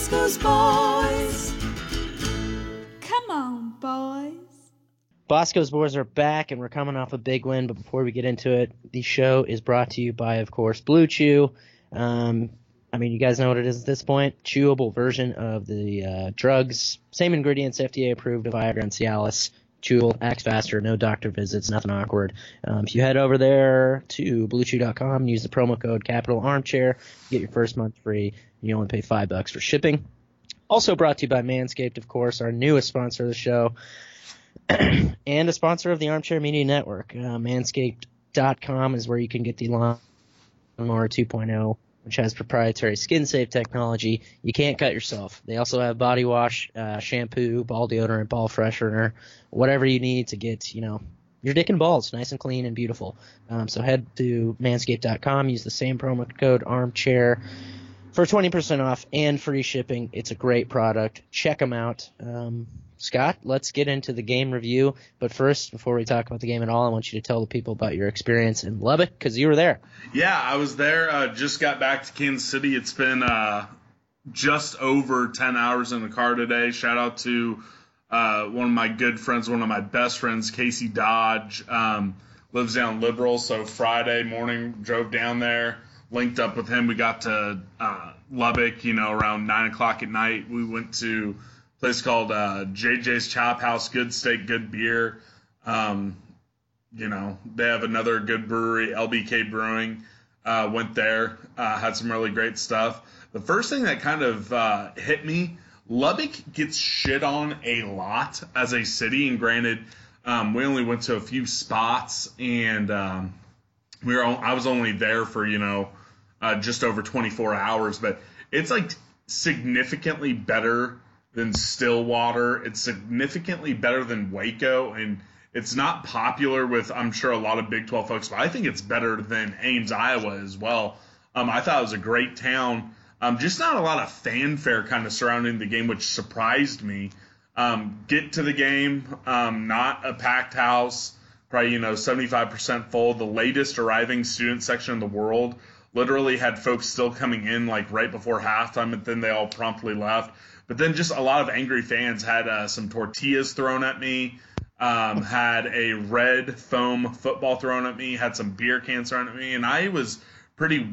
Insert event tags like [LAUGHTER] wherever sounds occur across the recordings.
Ooh, Boscoe's boys. Come on, boys. Boscoe's Boys are back, and we're coming off a big win. But before we get into it, the show is brought to you by, of course, Blue Chew. Um, I mean, you guys know what it is at this point. Chewable version of the uh, drugs, same ingredients, FDA approved of Viagra and Cialis. Chewable, acts faster, no doctor visits, nothing awkward. Um, if you head over there to BlueChew.com and use the promo code Capital Armchair, get your first month free. You only pay five bucks for shipping. Also brought to you by Manscaped, of course, our newest sponsor of the show [CLEARS THROAT] and a sponsor of the Armchair Media Network. Uh, manscaped.com is where you can get the Lawnmower 2.0, which has proprietary skin safe technology. You can't cut yourself. They also have body wash, uh, shampoo, ball deodorant, ball freshener, whatever you need to get, you know, your dick and balls nice and clean and beautiful. Um, so head to manscaped.com, use the same promo code armchair for 20% off and free shipping. It's a great product. Check them out. Um, Scott, let's get into the game review. But first, before we talk about the game at all, I want you to tell the people about your experience in Lubbock because you were there. Yeah, I was there. Uh, just got back to Kansas City. It's been uh, just over 10 hours in the car today. Shout out to uh, one of my good friends, one of my best friends, Casey Dodge. Um, lives down Liberal. So Friday morning, drove down there, linked up with him. We got to uh, Lubbock, you know, around 9 o'clock at night. We went to a place called uh, JJ's Chop House. Good steak, good beer. Um, you know, they have another good brewery, LBK Brewing. Uh, went there, uh, had some really great stuff. The first thing that kind of uh, hit me, Lubbock gets shit on a lot as a city, and granted, um, we only went to a few spots, and um, we were. I was only there for you know uh, just over 24 hours, but it's like significantly better than Stillwater. It's significantly better than Waco, and it's not popular with I'm sure a lot of Big 12 folks, but I think it's better than Ames, Iowa as well. Um, I thought it was a great town. Um, just not a lot of fanfare kind of surrounding the game, which surprised me. Um, get to the game, um, not a packed house, probably you know 75% full. The latest arriving student section in the world literally had folks still coming in like right before halftime, and then they all promptly left. But then just a lot of angry fans had uh, some tortillas thrown at me, um, had a red foam football thrown at me, had some beer cans thrown at me, and I was pretty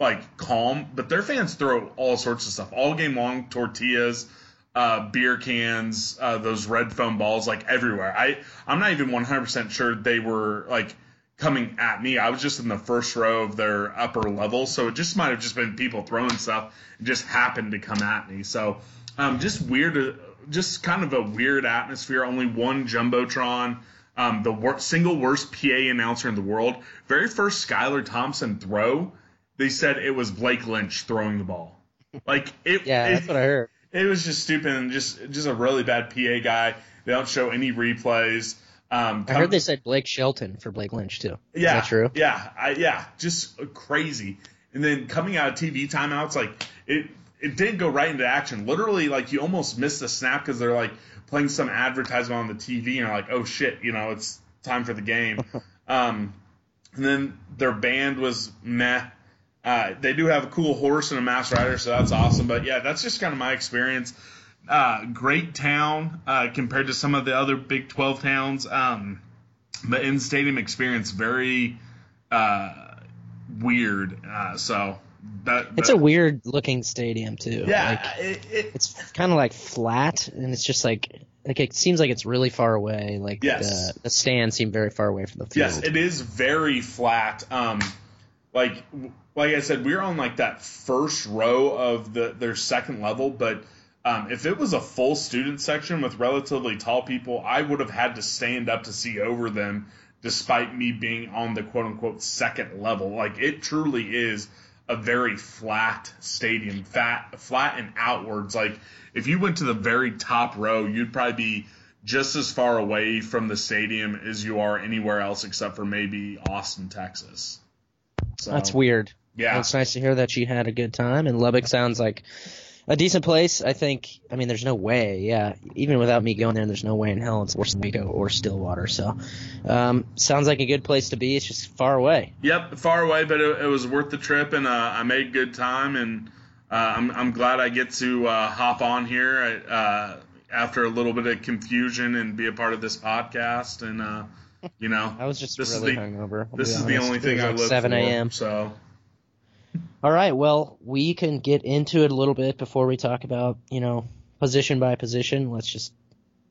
like calm. But their fans throw all sorts of stuff all game long, tortillas. Uh, beer cans, uh, those red foam balls, like everywhere. I I'm not even 100% sure they were like coming at me. I was just in the first row of their upper level, so it just might have just been people throwing stuff. It just happened to come at me. So um, just weird, just kind of a weird atmosphere. Only one jumbotron. Um, the wor- single worst PA announcer in the world. Very first Skylar Thompson throw, they said it was Blake Lynch throwing the ball. Like it. Yeah, that's what I heard. It was just stupid and just just a really bad PA guy. They don't show any replays. Um, I heard they said Blake Shelton for Blake Lynch too. Is yeah, that true? Yeah, I, yeah, just crazy. And then coming out of TV timeouts, like it, it did go right into action. Literally, like you almost missed the snap because they're like playing some advertisement on the TV, and you're like, oh shit, you know, it's time for the game. [LAUGHS] um, and then their band was meh. Uh, they do have a cool horse and a mass rider, so that's awesome. But yeah, that's just kind of my experience. Uh, great town uh, compared to some of the other Big 12 towns. Um, but in stadium experience, very uh, weird. Uh, so that, It's a weird looking stadium too. yeah, Like, it, it, it's kind of like flat, and it's just like like it seems like it's really far away. Like Yes. the, the stands seem very far away from the field. Yes, it is very flat. Um, like like I said, we're on like that first row of the their second level, but um, if it was a full student section with relatively tall people, I would have had to stand up to see over them, despite me being on the quote unquote second level. Like it truly is a very flat stadium, fat, flat and outwards. Like if you went to the very top row, you'd probably be just as far away from the stadium as you are anywhere else except for maybe Austin, Texas. So, That's weird. Yeah. It's nice to hear that she had a good time, and Lubbock sounds like a decent place. I think. I mean, there's no way. Yeah, even without me going there, there's no way in hell it's worse than Waco or Stillwater. So, um, sounds like a good place to be. It's just far away. Yep, far away, but it, it was worth the trip, and uh, I made good time, and uh, I'm I'm glad I get to uh, hop on here uh, after a little bit of confusion and be a part of this podcast, and uh, you know, [LAUGHS] I was just this really is the, hungover. This is the only thing I live 7 a.m. So. All right, well, we can get into it a little bit before we talk about, you know, position by position. Let's just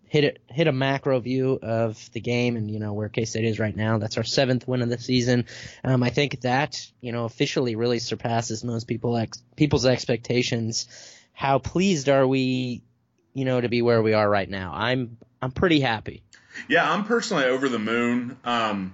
hit it, hit a macro view of the game and you know where K State is right now. That's our seventh win of the season. Um, I think that you know officially really surpasses most people ex- people's expectations. How pleased are we, you know, to be where we are right now? I'm I'm pretty happy. Yeah, I'm personally over the moon. Um,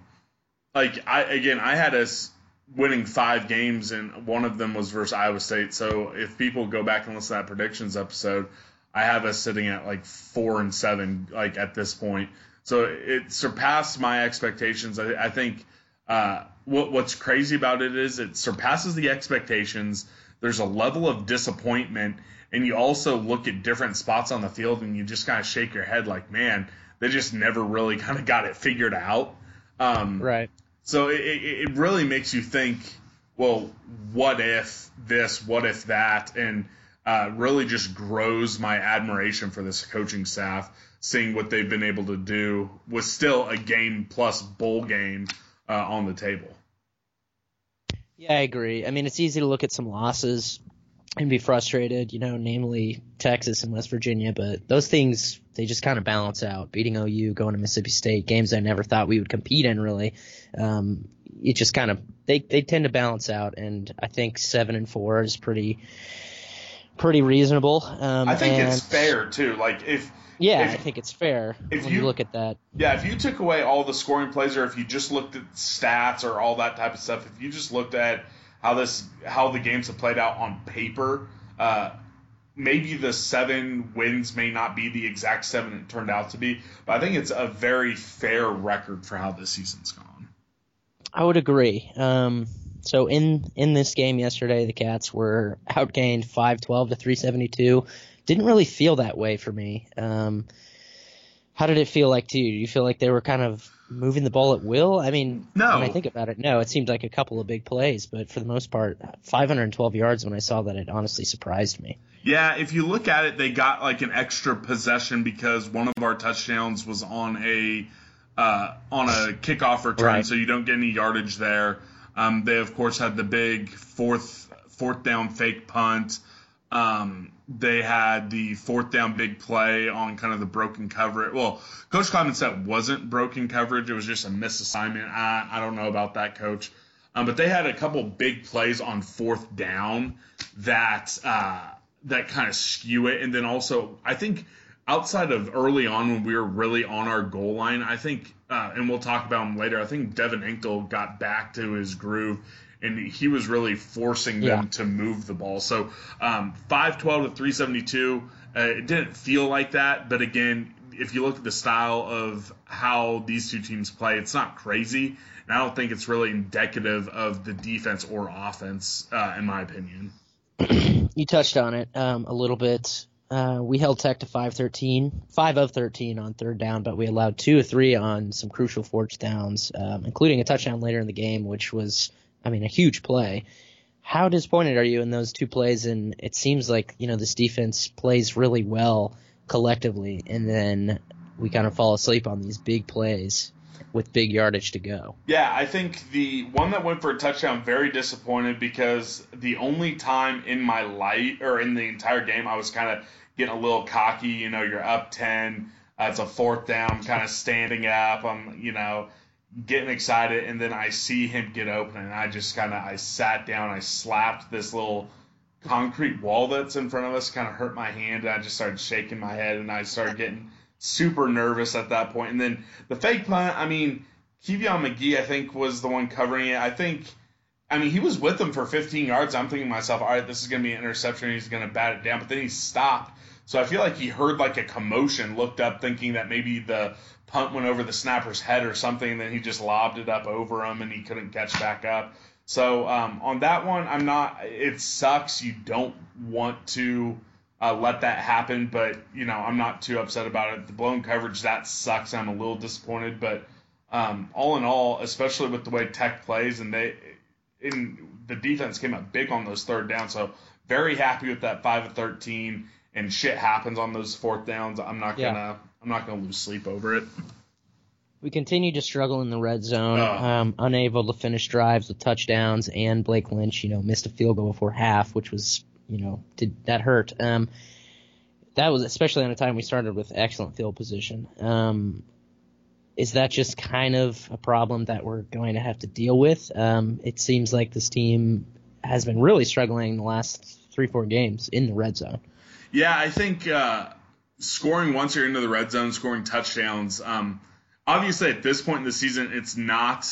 like I again, I had us winning five games, and one of them was versus Iowa State. So if people go back and listen to that predictions episode, I have us sitting at like four and seven, like at this point. So it surpassed my expectations. I, I think uh, what what's crazy about it is it surpasses the expectations. There's a level of disappointment, and you also look at different spots on the field, and you just kind of shake your head like, man, they just never really kind of got it figured out. Um, right. So it, it really makes you think, well, what if this, what if that, and uh, really just grows my admiration for this coaching staff, seeing what they've been able to do with still a game plus bowl game uh, on the table. Yeah, I agree. I mean, it's easy to look at some losses and be frustrated, you know, namely Texas and West Virginia, but those things they just kind of balance out. Beating OU, going to Mississippi State, games I never thought we would compete in really. Um, it just kind of they they tend to balance out, and I think seven and four is pretty pretty reasonable. Um, I think and, it's fair too. Like if yeah, if, I think it's fair if when you, you look at that. Yeah, if you took away all the scoring plays, or if you just looked at stats or all that type of stuff, if you just looked at how this how the games have played out on paper. Uh, maybe the seven wins may not be the exact seven it turned out to be, but I think it's a very fair record for how this season's gone. I would agree. Um, so in in this game yesterday, the Cats were outgained 512 to 372. Didn't really feel that way for me. Um, how did it feel like to you? Do you feel like they were kind of moving the ball at will? I mean, no. when I think about it, no. It seemed like a couple of big plays, but for the most part, 512 yards. When I saw that, it honestly surprised me. Yeah, if you look at it, they got like an extra possession because one of our touchdowns was on a uh, on a kickoff return, Right. so you don't get any yardage there. Um, they of course had the big fourth fourth down fake punt. Um, they had the fourth down big play on kind of the broken coverage. Well, Coach Klieman said wasn't broken coverage; it was just a misassignment. I, I don't know about that, Coach. Um, but they had a couple big plays on fourth down that uh, that kind of skew it, and then also I think outside of early on when we were really on our goal line, I think, uh, and we'll talk about him later. I think Devin Anctil got back to his groove, and he was really forcing them Yeah. to move the ball. So um, five twelve to three seventy two. Uh, it didn't feel like that, but again, if you look at the style of how these two teams play, it's not crazy. And I don't think it's really indicative of the defense or offense, uh, in my opinion. [CLEARS THROAT] You touched on it um, a little bit. Uh, we held Tech to 5-13, 5 of 13 on third down, but we allowed two or three on some crucial fourth downs, um, including a touchdown later in the game, which was, I mean, a huge play. How disappointed are you in those two plays? And it seems like you know this defense plays really well collectively, and then we kind of fall asleep on these big plays with big yardage to go. Yeah, I think the one that went for a touchdown very disappointed because the only time in my life or in the entire game I was kind of getting a little cocky. You know, you're up ten, uh, it's a fourth down, kind of standing up. I'm, you know, getting excited, and then I see him get open, and I just kind of I sat down, I slapped this little concrete wall that's in front of us, kind of hurt my hand, and I just started shaking my head, and I started getting super nervous at that point. And then the fake punt, I mean, Kevion McGee, I think, was the one covering it. I think I mean, he was with them for 15 yards. I'm thinking to myself, all right, this is going to be an interception. He's going to bat it down, but then he stopped. So I feel like he heard like a commotion, looked up, thinking that maybe the punt went over the snapper's head or something, and then he just lobbed it up over him, and he couldn't catch back up. So um, on that one, I'm not. It sucks. You don't want to uh, let that happen, but you know I'm not too upset about it. The blown coverage that sucks. I'm a little disappointed, but um, all in all, especially with the way Tech plays, and they in the defense came up big on those third downs. So very happy with that five of thirteen. And shit happens on those fourth downs. I'm not gonna. Yeah. I'm not gonna lose sleep over it. We continue to struggle in the red zone, Oh. um, unable to finish drives with touchdowns, and Blake Lynch, you know, missed a field goal before half, which was, you know, did that hurt? Um, that was especially on a time we started with excellent field position. Um, is that just kind of a problem that we're going to have to deal with? Um, it seems like this team has been really struggling the last three, four games in the red zone. Yeah, I think uh, scoring once you're into the red zone, scoring touchdowns. Um, obviously, at this point in the season, it's not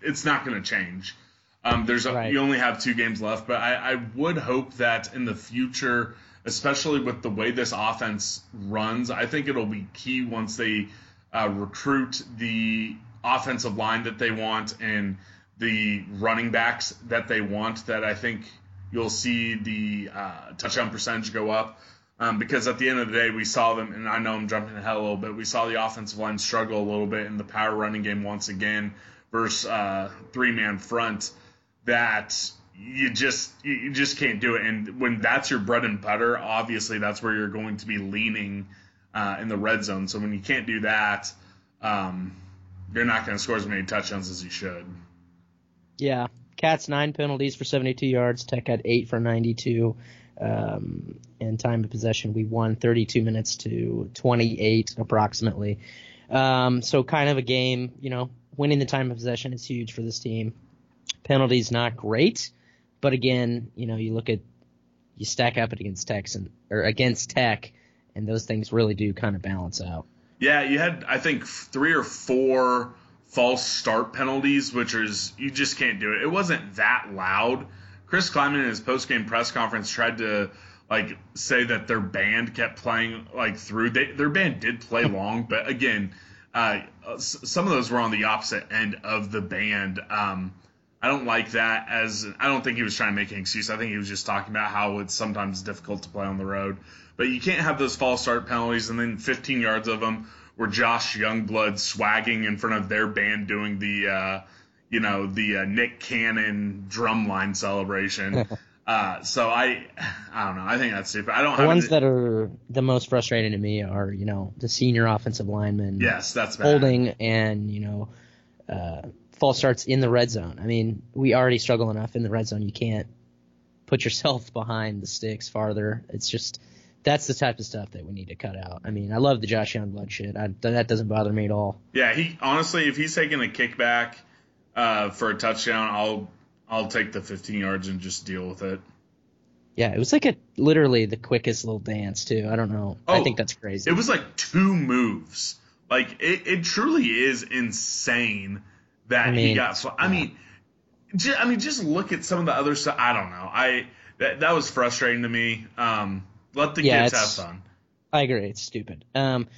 it's not going to change. Um, there's a, Right. you only have two games left, but I, I would hope that in the future, especially with the way this offense runs, I think it'll be key once they uh, recruit the offensive line that they want and the running backs that they want. That I think you'll see the uh, touchdown percentage go up. Um, because at the end of the day, we saw them, and I know I'm jumping ahead a little bit. We saw the offensive line struggle a little bit in the power running game once again versus uh, three man front. That you just you just can't do it. And when that's your bread and butter, obviously that's where you're going to be leaning uh, in the red zone. So when you can't do that, um, you're not going to score as many touchdowns as you should. Yeah, Cats nine penalties for 72 yards. Tech had eight for 92. Um, and time of possession, we won 32 minutes to 28 approximately. Um, so kind of a game, you know, winning the time of possession is huge for this team. Penalties not great, but again, you know, you look at you stack up it against Tech and or against Tech, and those things really do kind of balance out. Yeah, you had I think three or four false start penalties, which is you just can't do it. It wasn't that loud. Chris Klieman in his post game press conference tried to like say that their band kept playing like through. They, their band did play [LAUGHS] long, but again, uh, some of those were on the opposite end of the band. Um, I don't like that as I don't think he was trying to make an excuse. I think he was just talking about how it's sometimes difficult to play on the road. But you can't have those false start penalties and then 15 yards of them were Josh Youngblood swagging in front of their band doing the uh, you know the uh, Nick Cannon drumline celebration. [LAUGHS] uh, so I I don't know. I think that's stupid. I don't The ones any- that are the most frustrating to me are, you know, the senior offensive linemen. yes, that's bad. holding and you know uh, false starts in the red zone. I mean, we already struggle enough in the red zone. You can't put yourself [LAUGHS] behind the sticks farther. It's just that's the type of stuff that we need to cut out. I mean, I love the Josh Youngblood shit. I, that doesn't bother me at all. Yeah, he honestly, if he's taking a kickback uh, for a touchdown, I'll I'll take the 15 yards and just deal with it. Yeah, it was like a literally the quickest little dance too. I don't know. I Oh, think that's crazy. It was like two moves. Like it, it truly is insane that I he got. I mean, ju- I mean, just look at some of the other stuff. I don't know. I that, that was frustrating to me. Um, let the Yeah, kids have fun. I agree. It's stupid. Um,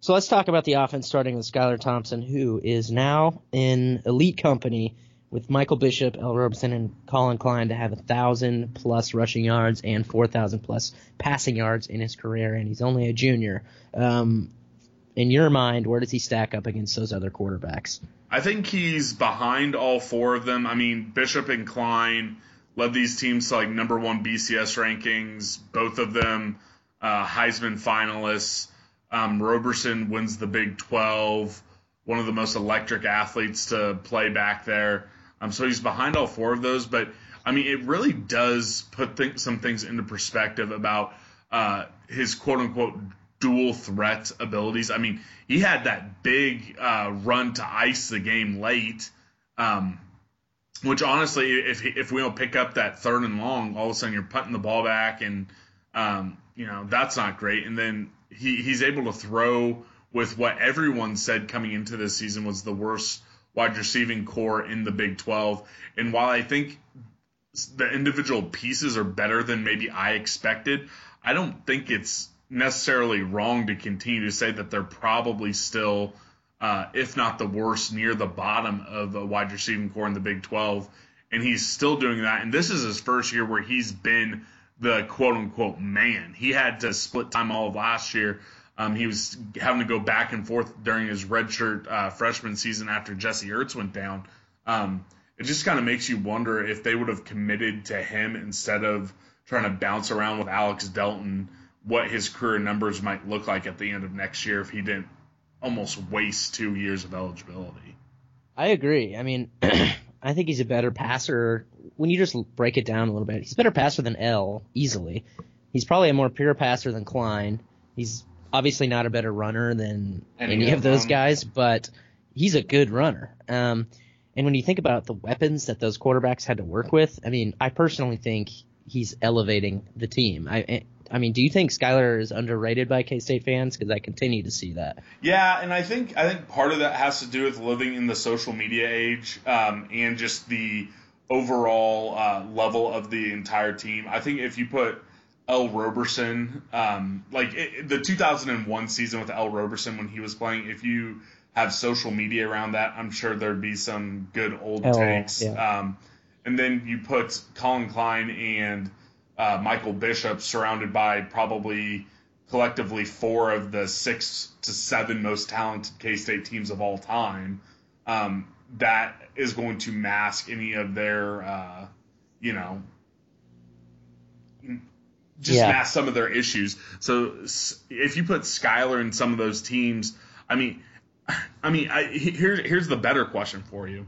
so let's talk about the offense, starting with Skylar Thompson, who is now in elite company with Michael Bishop, Ell Roberson, and Colin Klein to have a thousand plus rushing yards and four thousand plus passing yards in his career, and he's only a junior. Um, in your mind, where does he stack up against those other quarterbacks? I think he's behind all four of them. I mean, Bishop and Klein led these teams to like number one BCS rankings. Both of them uh, Heisman finalists. Um, Roberson wins the Big 12. One of the most electric athletes to play back there. Um, so he's behind all four of those. But I mean, it really does put th- some things into perspective about uh, his quote unquote dual threat abilities. I mean, he had that big uh, run to ice the game late, um, which honestly, if if we don't pick up that third and long, all of a sudden you're putting the ball back, and um, you know that's not great. And then he he's able to throw with what everyone said coming into this season was the worst wide receiving core in the Big 12. And while I think the individual pieces are better than maybe I expected, I don't think it's necessarily wrong to continue to say that they're probably still, uh, if not the worst, near the bottom of the wide receiving core in the Big 12. And he's still doing that. And this is his first year where he's been the quote unquote man. He had to split time all of last year. Um, he was having to go back and forth during his redshirt uh, freshman season after Jesse Ertz went down. Um, it just kind of makes you wonder if they would have committed to him instead of trying to bounce around with Alex Delton, what his career numbers might look like at the end of next year if he didn't almost waste two years of eligibility. I agree. I mean, [CLEARS THROAT] I think he's a better passer. When you just break it down a little bit, he's a better passer than Ell easily. He's probably a more pure passer than Klein. He's obviously not a better runner than any, any of those guys, but he's a good runner. Um, and when you think about the weapons that those quarterbacks had to work with, I mean, I personally think he's elevating the team. I, I mean, do you think Skylar is underrated by K State fans? Because I continue to see that. Yeah, and I think I think part of that has to do with living in the social media age um, and just the overall uh, level of the entire team. I think if you put Ell Roberson, um, like it, the 2001 season with Ell Roberson when he was playing, if you have social media around that, I'm sure there'd be some good old oh, takes. Yeah. Um, and then you put Colin Klein and uh, Michael Bishop surrounded by probably collectively four of the six to seven most talented K State teams of all time. Um, that is going to mask any of their, uh, you know, just yeah. mask some of their issues. So if you put Skylar in some of those teams, I mean, I mean, I, here, here's the better question for you.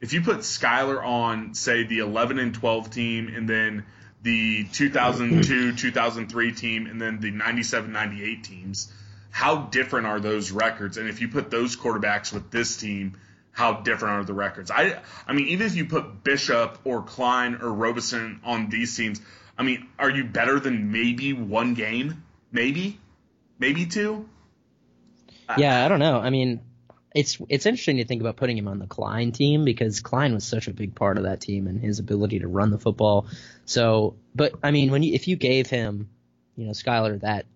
If you put Skylar on, say, the 11 and 12 team, and then the 2002 2003 team, and then the 97 98 teams, how different are those records? And if you put those quarterbacks with this team, how different are the records? I, I mean, even if you put Bishop or Klein or Roberson on these teams, I mean, are you better than maybe one game? Maybe, maybe two. Yeah, I don't know. I mean, it's it's interesting to think about putting him on the Klein team because Klein was such a big part of that team and his ability to run the football. So, but I mean, when you, if you gave him, you know, Skylar that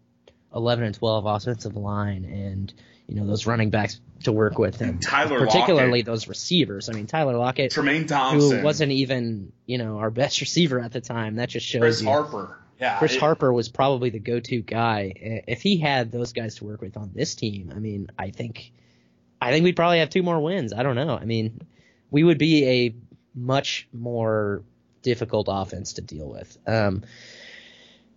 11 and 12 offensive line and you know those running backs to work with, and, and Tyler particularly Lockett. those receivers. I mean, Tyler Lockett, Tramaine Thompson, who wasn't even you know our [LAUGHS] best receiver at the time. That just shows Chris you. Harper. Yeah, Chris it, Harper was probably the go-to guy. If he had those guys to work with on this team, I mean, I think, I think we'd probably have two more wins. I don't know. I mean, we would be a much more difficult offense to deal with. Um,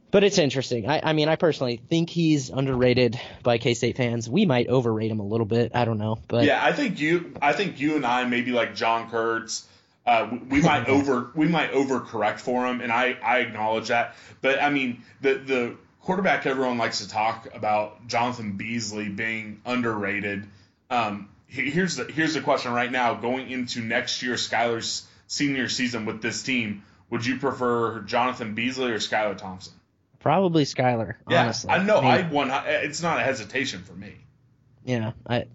but it's interesting. I, I mean, I personally think he's underrated by K State fans. We might overrate him a little bit. I don't know, but yeah, I think you, I think you and I maybe like John Kurtz uh, we, we might [LAUGHS] over we might overcorrect for him, and I, I acknowledge that. But I mean, the the quarterback everyone likes to talk about, Jonathan Beasley being underrated. Um, here's the here's the question right now. Going into next year, Skylar's senior season with this team, would you prefer Jonathan Beasley or Skylar Thompson? Probably Skylar. Yeah, honestly. I know. I, mean, I It's not a hesitation for me. Yeah, I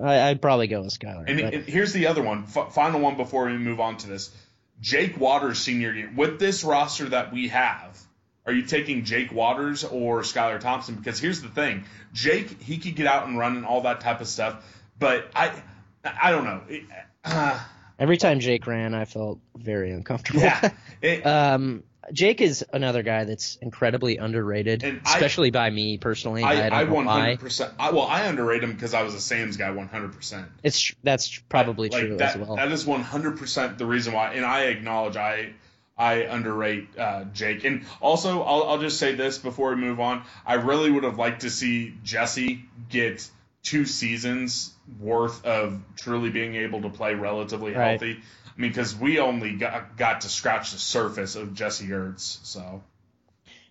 I, would probably go with Skylar. And, and, here's the other one, F- final one before we move on to this. Jake Waters senior year. With this roster that we have, are you taking Jake Waters or Skylar Thompson? Because here's the thing, Jake he could get out and run and all that type of stuff, but I I don't know. uh, Every time Jake ran, I felt very uncomfortable. Yeah. [LAUGHS] It, um, Jake is another guy that's incredibly underrated, especially I, by me personally. I, I, I 100%. I, well, I underrate him because I was a Sam's guy 100%. It's that's probably like true that, as well. That is 100% the reason why, and I acknowledge I I underrate uh, Jake. And also, I'll, I'll just say this before we move on. I really would have liked to see Jesse get two seasons worth of truly being able to play relatively right. healthy. I mean, because we only got, got to scratch the surface of Jesse Ertz, so.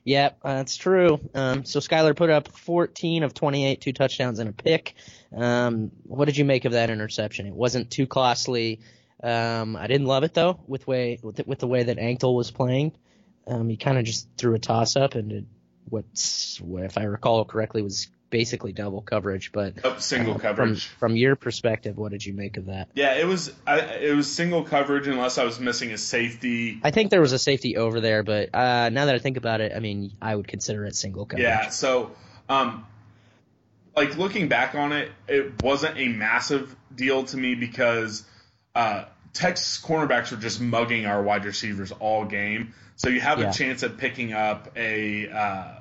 Yep, that's true. Um, so Skylar put up 14 of 28, two touchdowns and a pick. Um, what did you make of that interception? It wasn't too costly. Um, I didn't love it though, with way with the, with the way that Anctil was playing. Um, he kind of just threw a toss up and it, what, if I recall correctly, was basically double coverage. But Up single uh, coverage. From, from your perspective, what did you make of that? Yeah, it was I, it was single coverage unless I was missing a safety. I think there was a safety over there, but uh, now that I think about it, I mean, I would consider it single coverage. Yeah, so um, like looking back on it, it wasn't a massive deal to me because uh, Texas cornerbacks were just mugging our wide receivers all game. So you have Yeah. a chance at picking up a uh,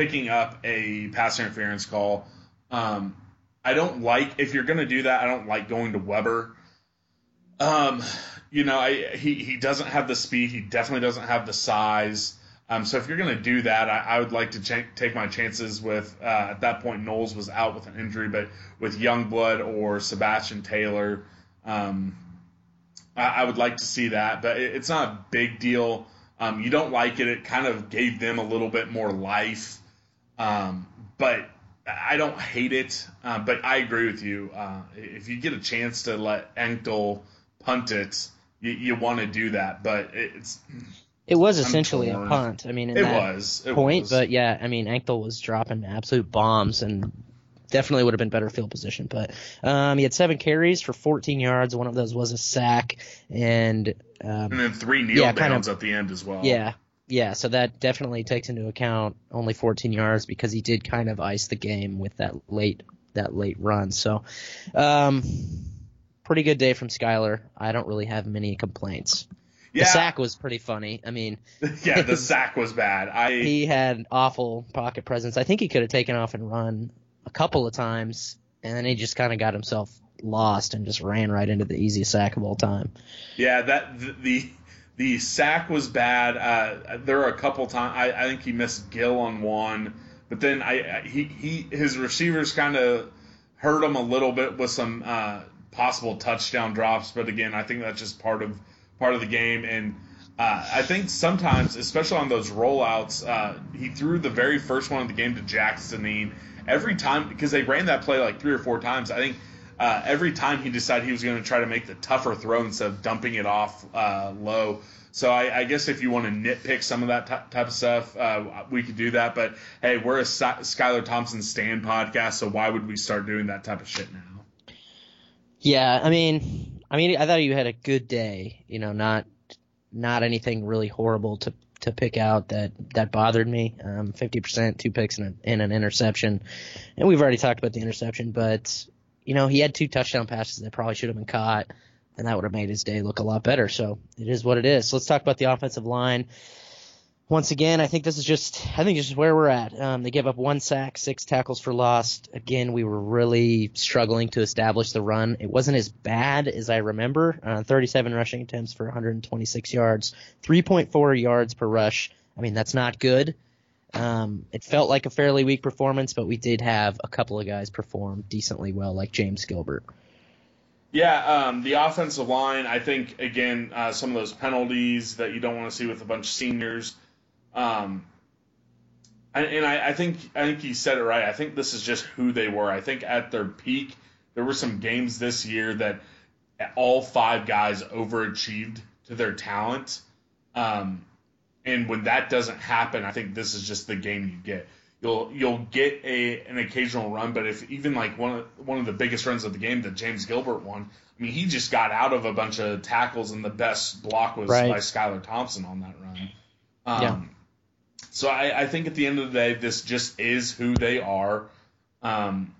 picking up a pass interference call. Um, I don't like if you're going to do that. I don't like going to Weber. Um, you know, I, he he doesn't have the speed. He definitely doesn't have the size. Um, so if you're going to do that, I, I would like to ch- take my chances with. Uh, at that point, Knowles was out with an injury, but with Youngblood or Chabastin Taylor, um, I, I would like to see that. But it, it's not a big deal. Um, you don't like it. It kind of gave them a little bit more life. Um, but I don't hate it. Uh, but I agree with you. Uh, if you get a chance to let Anctil punt it, you, you want to do that. But it's It was essentially a punt. I mean, in it was it point, was. but yeah, I mean, Anctil was dropping absolute bombs and definitely would have been better field position. But um, he had seven carries for 14 yards. One of those was a sack, and um, and then three kneel Yeah, kind downs of- at the end as well. yeah, yeah. So that definitely takes into account only 14 yards because he did kind of ice the game with that late that late run. So, um, pretty good day from Skylar. I don't really have many complaints. yeah, The sack was pretty funny. I mean, [LAUGHS] yeah. The [LAUGHS] sack was bad. I he had awful pocket presence. I think he could have taken off and run a couple of times, and then he just kind of got himself lost and just ran right into the easiest sack of all time. Yeah, that the the, the sack was bad. Uh, there were a couple times I, I think he missed Gill on one, but then I, I he, he his receivers kind of hurt him a little bit with some uh, possible touchdown drops. But again, I think that's just part of part of the game. And uh, I think sometimes, especially on those rollouts, uh, he threw the very first one of the game to Jackson every time because they ran that play like three or four times. I think uh, every time he decided he was going to try to make the tougher throw instead of dumping it off uh, low. So I, I guess if you want to nitpick some of that ty- type of stuff, uh, we could do that. But hey, we're a Sky- Skylar Thompson stand podcast, so why would we start doing that type of shit now? Yeah, I mean, I mean, I thought you had a good day. You know, not not anything really horrible to to pick out that that bothered me. Um, 50%, two picks and an interception, and we've already talked about the interception. But you know, he had two touchdown passes that probably should have been caught, and that would have made his day look a lot better. So it is what it is. So let's talk about the offensive line. Once again, I think this is just I think this is where we're at. Um, they give up one sack, six tackles for loss. Again, we were really struggling to establish the run. It wasn't as bad as I remember. Uh, 37 rushing attempts for 126 yards, 3.4 yards per rush. I mean, that's not good. Um, it felt like a fairly weak performance, but we did have a couple of guys perform decently well, like James Gilbert. Yeah, um, the offensive line. I think again, uh, some of those penalties that you don't want to see with a bunch of seniors. Um, and, and I, I think I think you said it right. I think this is just who they were. I think at their peak, there were some games this year that all five guys overachieved to their talent. Um, and when that doesn't happen, I think this is just the game you get. You'll you'll get a an occasional run, but if even like one of one of the biggest runs of the game the James Gilbert one, I mean he just got out of a bunch of tackles and the best block was Right. by Skylar Thompson on that run. Um, Yeah. So I, I think at the end of the day, this just is who they are. Um,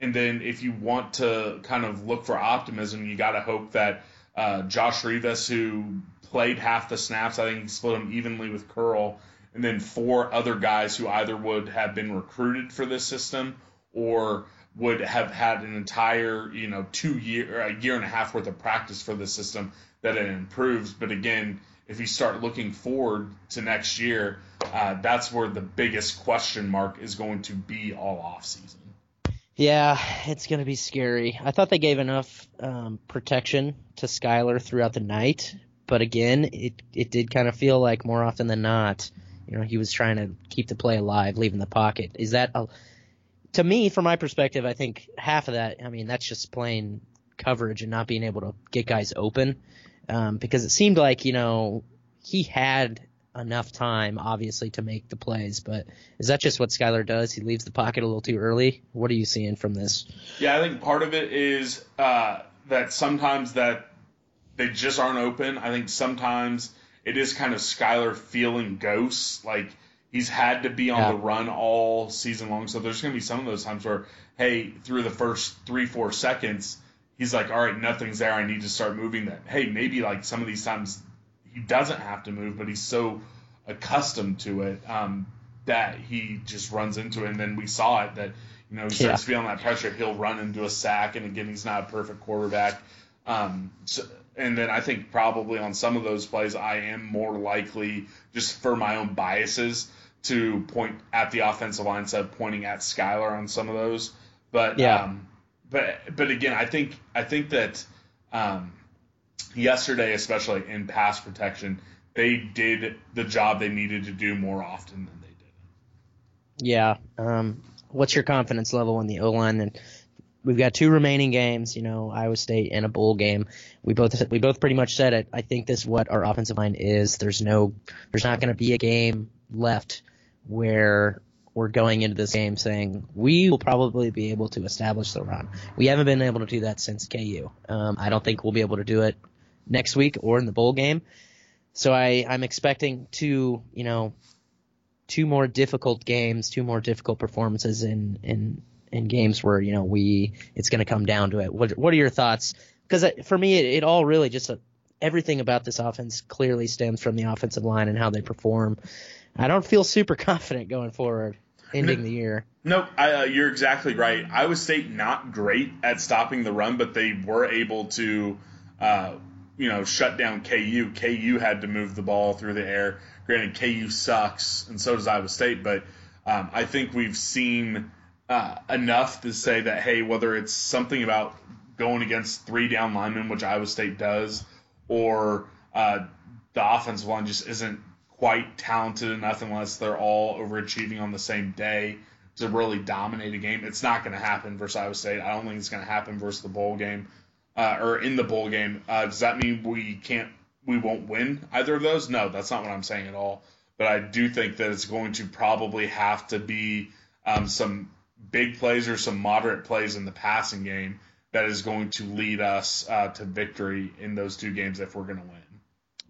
and then if you want to kind of look for optimism, you got to hope that uh, Josh Rivas, who played half the snaps, I think he split them evenly with Curl, and then four other guys who either would have been recruited for this system or would have had an entire, you know, two year, a year and a half worth of practice for the system that it improves. But again, if you start looking forward to next year, uh, that's where the biggest question mark is going to be all off season. Yeah, it's going to be scary. I thought they gave enough um, protection to Skylar throughout the night, but again, it it did kind of feel like more often than not, you know, he was trying to keep the play alive, leaving the pocket. Is that a, to me, from my perspective, I think half of that. I mean, that's just plain coverage and not being able to get guys open, um, because it seemed like you know he had enough time, obviously, to make the plays. But is that just what Skylar does? He leaves the pocket a little too early. What are you seeing from this? Yeah, I think part of it is uh, that sometimes that they just aren't open. I think sometimes it is kind of Skylar feeling ghosts, like he's had to be on Yeah. the run all season long. So there's going to be some of those times where, hey, through the first three, four seconds, he's like, all right, nothing's there. I need to start moving that. Hey, maybe like some of these times he doesn't have to move, but he's so accustomed to it um, that he just runs into it. And then we saw it that, you know, he starts Yeah. feeling that pressure. He'll run into a sack. And again, he's not a perfect quarterback. Um, so, and then I think probably on some of those plays, I am more likely, just for my own biases, to point at the offensive line instead of pointing at Skylar on some of those. But Yeah. um, but but again, I think I think that um, yesterday, especially in pass protection, they did the job they needed to do more often than they did. Yeah. Um, what's your confidence level in the O line? And we've got two remaining games. You know, Iowa State and a bowl game. We both we both pretty much said it. I think this is what our offensive line is. There's no, there's not going to be a game left where we're going into this game saying we will probably be able to establish the run. We haven't been able to do that since KU. Um, I don't think we'll be able to do it next week or in the bowl game. So I, I'm expecting two, you know, two more difficult games, two more difficult performances in in in games where you know we it's going to come down to it. What what are your thoughts? Because for me, it, it all really just uh, everything about this offense clearly stems from the offensive line and how they perform. I don't feel super [LAUGHS] confident going forward, ending the year. No, I, uh, you're exactly right. Iowa State not great at stopping the run, but they were able to, uh, you know, shut down KU. KU had to move the ball through the air. Granted, KU sucks, and so does Iowa State. But um, I think we've seen uh, enough to say that hey, whether it's something about going against three down linemen, which Iowa State does, or uh, the offensive line just isn't quite talented enough unless they're all overachieving on the same day to really dominate a game. It's not going to happen versus Iowa State. I don't think it's going to happen versus the bowl game uh, or in the bowl game. Uh, does that mean we can't, we won't win either of those? No, that's not what I'm saying at all. But I do think that it's going to probably have to be um, some big plays or some moderate plays in the passing game that is going to lead us uh, to victory in those two games if we're going to win.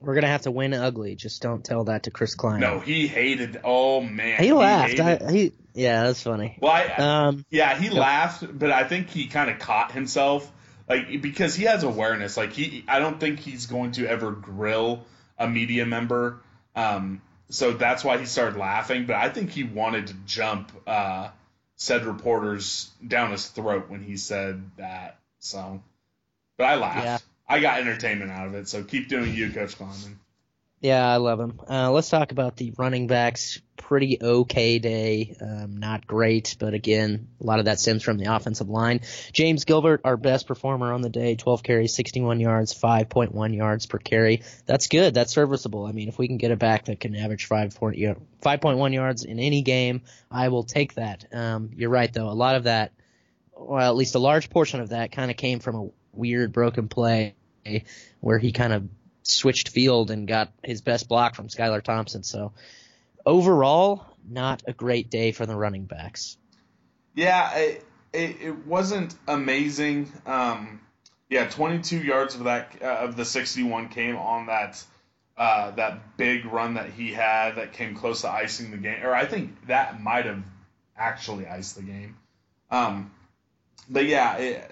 We're gonna have to win ugly. Just don't tell that to Chris Klein. No, he hated. Oh man, he laughed. I, he yeah, that's funny. well, I, Um, yeah, he laughed, but I think he kind of caught himself, like because he has awareness. Like he, I don't think he's going to ever grill a media member. Um, so that's why he started laughing. But I think he wanted to jump uh, said reporters down his throat when he said that. So, but I laughed. Yeah. I got entertainment out of it. So keep doing you, Coach Kleinman. Yeah, I love him. Uh, let's talk about the running backs. Pretty okay day. Um, not great, but again, a lot of that stems from the offensive line. James Gilbert, our best performer on the day, 12 carries, 61 yards, 5.1 yards per carry. That's good. That's serviceable. I mean, if we can get a back that can average 5, point, you know, 5.1 yards in any game, I will take that. Um, you're right, though. A lot of that, well, at least a large portion of that kind of came from a weird broken play where he kind of switched field and got his best block from Skylar Thompson. So overall, not a great day for the running backs. Yeah, it, it, it wasn't amazing. Um, yeah, 22 yards of that uh, of the 61 came on that uh, that big run that he had that came close to icing the game, or I think that might have actually iced the game. Um, but yeah, it,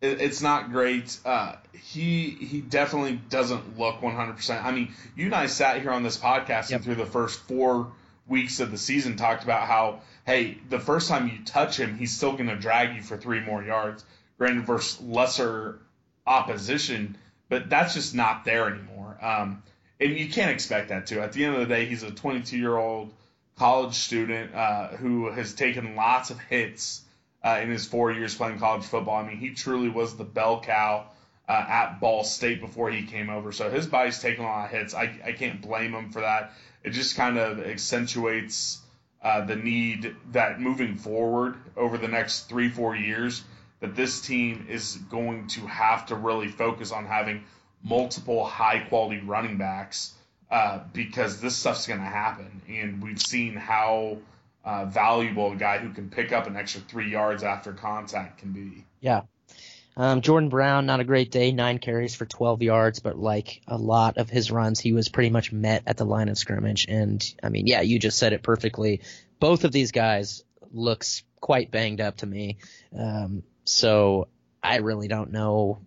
it, it's not great. Uh, he he definitely doesn't look 100%. I mean, you and I sat here on this podcast Yep. and through the first four weeks of the season talked about how hey, the first time you touch him, he's still going to drag you for three more yards. Granted, versus lesser opposition, but that's just not there anymore. Um, and you can't expect that to. At the end of the day, he's a 22 year old college student uh, who has taken lots of hits uh, in his four years playing college football. I mean, he truly was the bell cow uh, at Ball State before he came over. So his body's taken a lot of hits. I, I can't blame him for that. It just kind of accentuates uh, the need that moving forward over the next three, four years, that this team is going to have to really focus on having multiple high quality running backs uh, because this stuff's going to happen, and we've seen how uh, valuable a guy who can pick up an extra three yards after contact can be. Yeah. Um, Jordan Brown, not a great day, nine carries for 12 yards, but like a lot of his runs, he was pretty much met at the line of scrimmage. And I mean, yeah, you just said it perfectly. Both of these guys looks quite banged up to me. Um, so I really don't know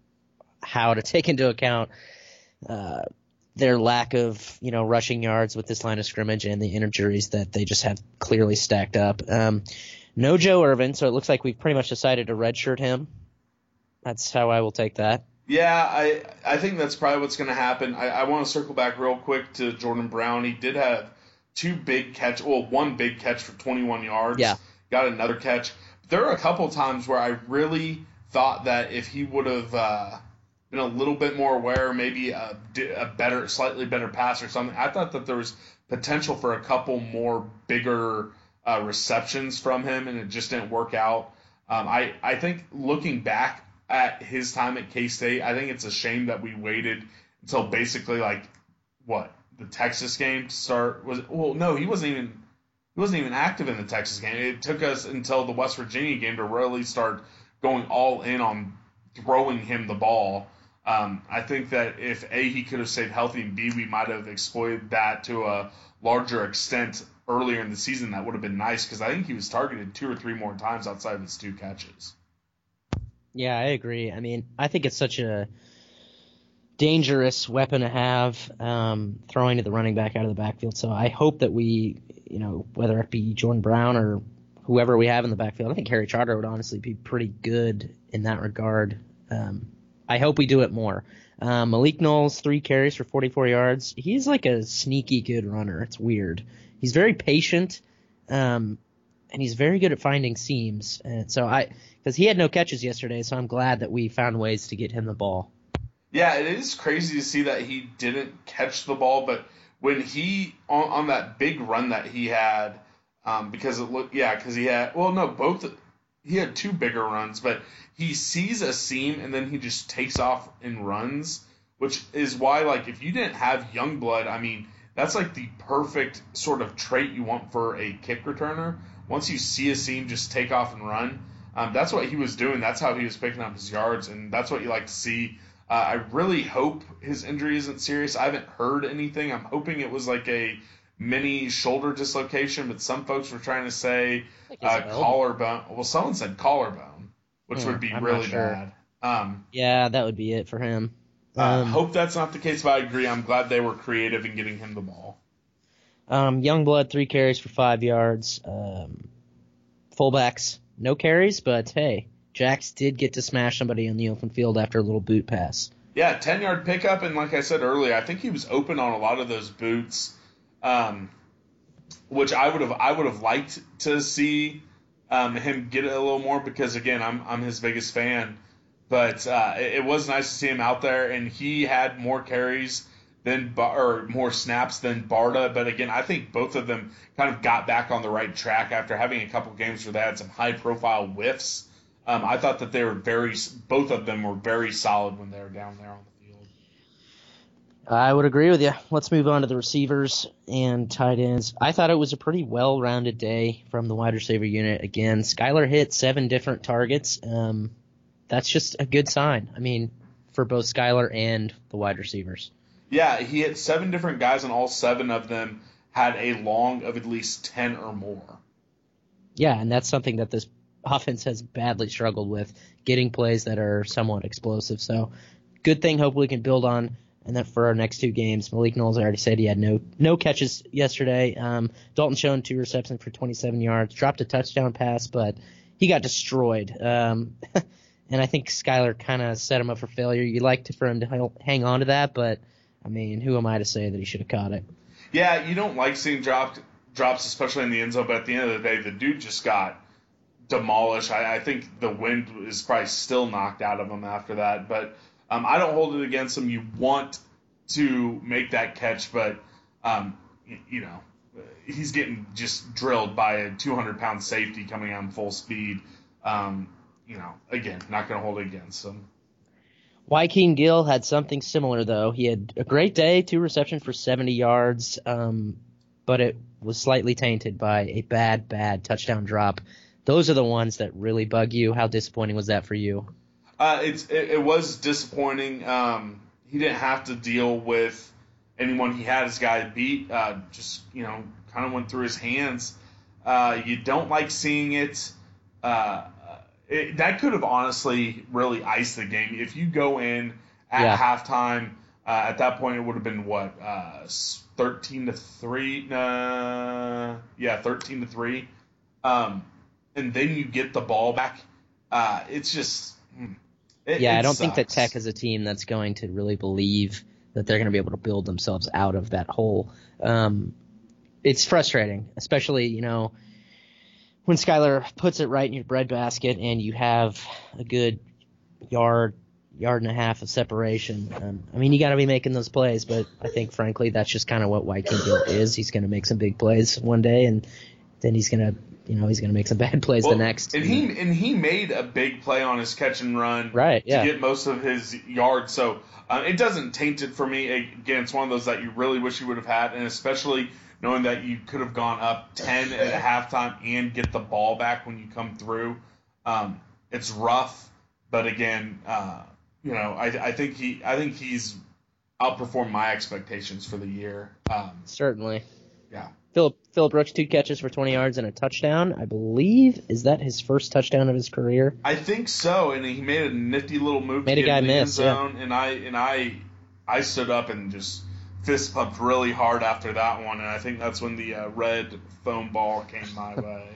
how to take into account uh, their lack of you know rushing yards with this line of scrimmage and the injuries that they just have clearly stacked up. Um, no Joe Ervin, so it looks like we've pretty much decided to redshirt him. That's how I will take that. Yeah, I I think that's probably what's going to happen. I, I want to circle back real quick to Jordan Brown. He did have two big catch, well, one big catch for 21 yards. Yeah. Got another catch. There are a couple times where I really thought that if he would have uh, been a little bit more aware, maybe a, a better, slightly better pass or something, I thought that there was potential for a couple more bigger uh, receptions from him, and it just didn't work out. Um, I I think looking back at his time at K State, I think it's a shame that we waited until basically like what the Texas game to start. Was well, no, he wasn't even he wasn't even active in the Texas game. It took us until the West Virginia game to really start going all in on throwing him the ball. Um, I think that if A, he could have stayed healthy, and B, we might have exploited that to a larger extent earlier in the season, that would have been nice because I think he was targeted two or three more times outside of his two catches. Yeah, I agree. I mean, I think it's such a dangerous weapon to have, um, throwing to the running back out of the backfield. So I hope that we, you know, whether it be Jordan Brown or whoever we have in the backfield, I think Harry Trotter would honestly be pretty good in that regard. Um, I hope we do it more. Um, Malik Knowles, three carries for 44 yards. He's like a sneaky good runner. It's weird. He's very patient, um, and he's very good at finding seams. And so I, because he had no catches yesterday, so I'm glad that we found ways to get him the ball. Yeah, it is crazy to see that he didn't catch the ball, but when he on, on that big run that he had, um, because it looked yeah, because he had well no both he had two bigger runs, but he sees a seam and then he just takes off and runs, which is why like if you didn't have Youngblood, I mean that's like the perfect sort of trait you want for a kick returner. Once you see a seam, just take off and run. Um, that's what he was doing. That's how he was picking up his yards, and that's what you like to see. Uh, I really hope his injury isn't serious. I haven't heard anything. I'm hoping it was like a mini shoulder dislocation, but some folks were trying to say uh, collarbone. Well, someone said collarbone, which Hmm, would be I'm really sure. bad. Um, Yeah, that would be it for him. I Um, hope that's not the case, but I agree. I'm glad they were creative in getting him the ball. Um, Youngblood, three carries for five yards. Um, fullbacks, no carries, but hey, Jax did get to smash somebody in the open field after a little boot pass. Yeah, ten yard pickup, and like I said earlier, I think he was open on a lot of those boots, um, which I would have I would have liked to see um, him get a little more because again, I'm I'm his biggest fan, but uh, it, it was nice to see him out there, and he had more carries than or more snaps than Barda, but again, I think both of them kind of got back on the right track after having a couple games where they had some high profile whiffs. Um, I thought that they were very, both of them were very solid when they were down there on the. I would agree with you. Let's move on to the receivers and tight ends. I thought it was a pretty well-rounded day from the wide receiver unit. Again, Skylar hit seven different targets. Um, that's just a good sign. I mean, for both Skylar and the wide receivers. Yeah, he hit seven different guys, and all seven of them had a long of at least 10 or more. Yeah, and that's something that this offense has badly struggled with, getting plays that are somewhat explosive. So, good thing. Hopefully, we can build on. And then for our next two games, Malik Knowles I already said he had no no catches yesterday. Um, Dalton Schoen two receptions for 27 yards, dropped a touchdown pass, but he got destroyed. Um, [LAUGHS] and I think Skylar kind of set him up for failure. You'd like to, for him to hang on to that, but I mean, who am I to say that he should have caught it? Yeah, you don't like seeing dropped drops, especially in the end zone, but at the end of the day, the dude just got demolished. I, I think the wind is probably still knocked out of him after that, but um, I don't hold it against him. You want to make that catch, but um, you know he's getting just drilled by a 200 pound safety coming on full speed. Um, you know, again, not going to hold it against him. Wykeen Gill had something similar though. He had a great day, two receptions for 70 yards, um, but it was slightly tainted by a bad, bad touchdown drop. Those are the ones that really bug you. How disappointing was that for you? Uh, it's it, it was disappointing. Um, he didn't have to deal with anyone he had his guy beat. Uh, just you know, kind of went through his hands. Uh, you don't like seeing it. Uh, it. That could have honestly really iced the game if you go in at Yeah. halftime. Uh, at that point, it would have been what uh, thirteen to three. Nah, yeah, thirteen to three. Um, and then you get the ball back. Uh, it's just. It- yeah, it I don't think that. Tech is a team that's going to really believe that they're going to be able to build themselves out of that hole. Um, it's frustrating, especially you know when Skylar puts it right in your breadbasket and you have a good yard, yard and a half of separation. Um, I mean, you got to be making those plays, but I think frankly that's just kind of what Wykeen is. He's going to make some big plays one day, and then he's going to, you know, he's going to make some [LAUGHS] bad plays Well, the next. And he and he made a big play on his catch and run Right, yeah. to get most of his yards. So uh, it doesn't taint it for me. Again, it's one of those that you really wish you would have had, and especially knowing that you could have gone up ten at halftime and get the ball back when you come through. Um, it's rough, but again, uh, you know, I, I think he I think he's outperformed my expectations for the year. Um, Certainly. yeah. Phillip Phillip Brooks two catches for 20 yards and a touchdown. I believe is that his first touchdown of his career. I think so, and he made a nifty little move. Made to a guy in the end yeah. zone, and I and I I stood up and just fist pumped really hard after that one, and I think that's when the uh, red foam ball came my [LAUGHS] way.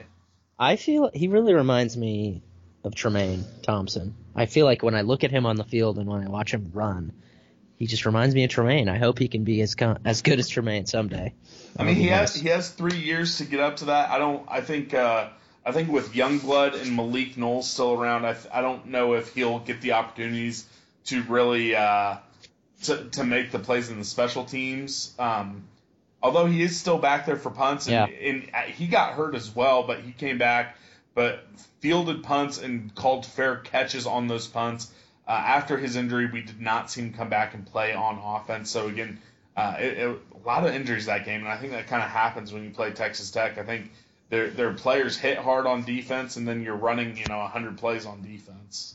I feel he really reminds me of Tramaine Thompson. I feel like when I look at him on the field and when I watch him run, he just reminds me of Tramaine. I hope he can be as con- as good as Tramaine someday. I mean, he That'd has he has three years to get up to that. I don't. I think. Uh, I think with Youngblood and Malik Knowles still around, I, th- I don't know if he'll get the opportunities to really uh, to to make the plays in the special teams. Um, although he is still back there for punts, and, Yeah. and uh, he got hurt as well, but he came back, but fielded punts and called fair catches on those punts. Uh, after his injury, we did not see him come back and play on offense. So again, uh, it, it, a lot of injuries that game, and I think that kind of happens when you play Texas Tech. I think their their players hit hard on defense, and then you're running, you know, 100 plays on defense.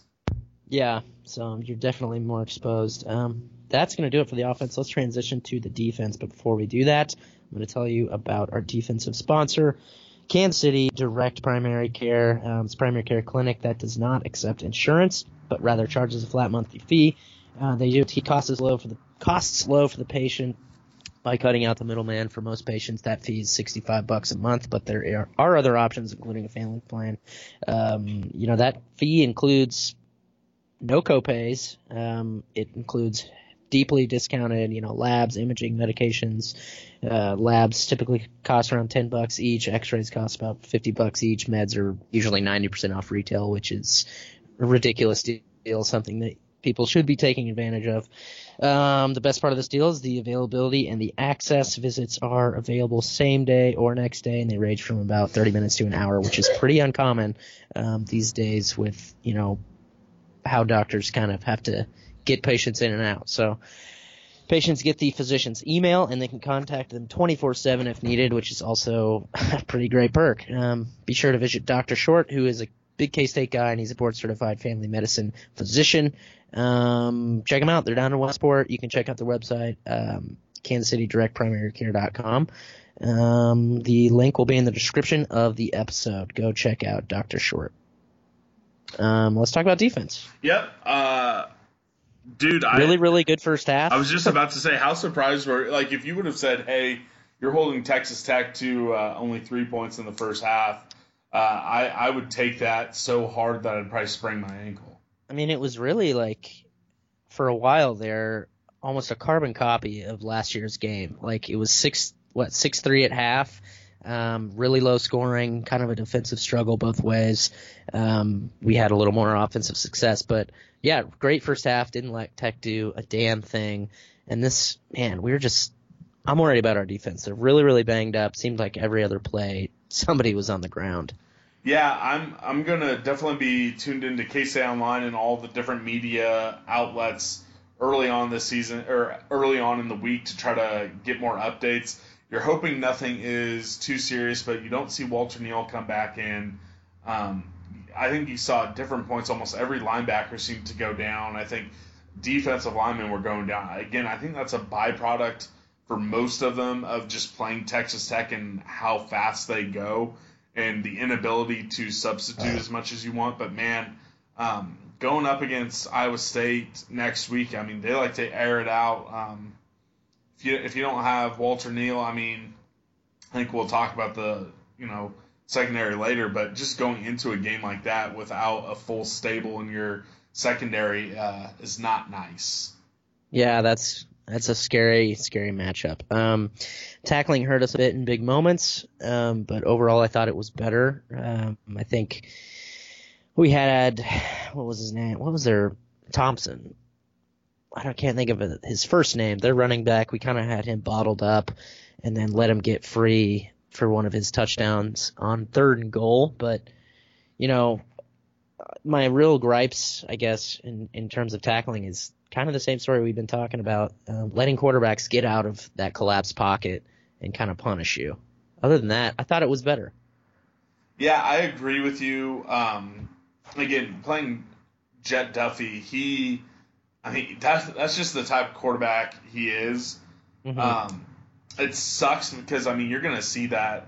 Yeah, so you're definitely more exposed. Um, that's going to do it for the offense. Let's transition to the defense. But before we do that, I'm going to tell you about our defensive sponsor, Kansas City Direct Primary Care. Um, it's a primary care clinic that does not accept insurance, but rather charges a flat monthly fee. Uh, they do keep costs low for the costs low for the patient by cutting out the middleman. For most patients, that fee is 65 bucks a month, but there are, are other options, including a family plan. Um, you know, that fee includes no copays. Um, it includes deeply discounted, you know, labs, imaging, medications. Uh, labs typically cost around 10 bucks each. X-rays cost about 50 bucks each. Meds are usually 90% off retail, which is a ridiculous deal, something that people should be taking advantage of. Um, the best part of this deal is the availability and the access. Visits are available same day or next day, and they range from about 30 minutes to an hour, which is pretty uncommon um, these days with, you know, how doctors kind of have to get patients in and out. So patients get the physician's email and they can contact them 24/7 if needed, which is also [LAUGHS] a pretty great perk. Um, be sure to visit Dr. Short, who is a big K-State guy and he's a board certified family medicine physician. Um, check them out. They're down in Westport. You can check out their website, um, kansascitydirectprimarycare.com. Um, the link will be in the description of the episode. Go check out Dr. Short. Um, let's talk about defense. Yep. Uh, dude, I Really, really good first half. I was just about to say, how surprised were like if you would have said, "Hey, you're holding Texas Tech to uh, only three points in the first half," uh, I I would take that so hard that I'd probably sprain my ankle. I mean, it was really like for a while there, almost a carbon copy of last year's game. Like it was six, what six three at half. Um, really low scoring, kind of a defensive struggle both ways. Um, we had a little more offensive success, but yeah, great first half. Didn't let Tech do a damn thing. And this, man, we were just, I'm worried about our defense. They're really, really banged up. Seemed like every other play, somebody was on the ground. Yeah, I'm I'm gonna definitely be tuned into KSA Online and all the different media outlets early on this season or early on in the week to try to get more updates. You're hoping nothing is too serious, but you don't see Walter Neil come back in. Um, I think you saw at different points almost every linebacker seemed to go down. I think defensive linemen were going down. Again, I think that's a byproduct for most of them of just playing Texas Tech and how fast they go and the inability to substitute as much as you want. But man, um, going up against Iowa State next week, I mean, they like to air it out. Um, if you if you don't have Walter Neil, I mean, I think we'll talk about the you know secondary later, but just going into a game like that without a full stable in your secondary uh, is not nice. Yeah, that's that's a scary, scary matchup. Um, tackling hurt us a bit in big moments, um, but overall I thought it was better. Um, I think we had what was his name? What was their Thompson? I don't, can't think of his first name. Their running back. We kind of had him bottled up, and then let him get free for one of his touchdowns on third and goal. But you know, my real gripes, I guess, in in terms of tackling is kind of the same story we've been talking about, um, letting quarterbacks get out of that collapsed pocket and kind of punish you. Other than that, I thought it was better. Yeah, I agree with you. Um, again, playing Jett Duffey, he, I mean, that's that's just the type of quarterback he is. Mm-hmm. Um, it sucks because I mean you're going to see that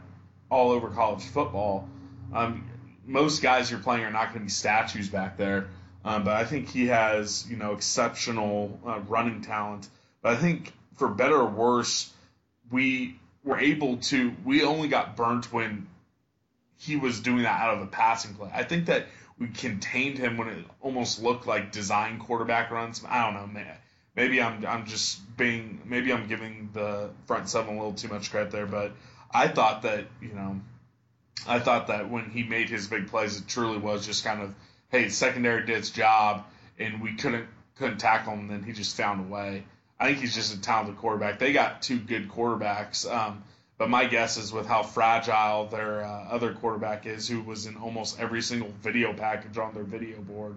all over college football. Um, most guys you're playing are not going to be statues back there. Um, but I think he has, you know, exceptional uh, running talent. But I think for better or worse, we were able to. We only got burnt when he was doing that out of a passing play. I think that we contained him when it almost looked like design quarterback runs. I don't know, man. Maybe I'm I'm just being maybe I'm giving the front seven a little too much credit there, but I thought that you know, I thought that when he made his big plays, it truly was just kind of hey, secondary did its job, and we couldn't couldn't tackle him. Then he just found a way. I think he's just a talented quarterback. They got two good quarterbacks, um, but my guess is with how fragile their uh, other quarterback is, who was in almost every single video package on their video board.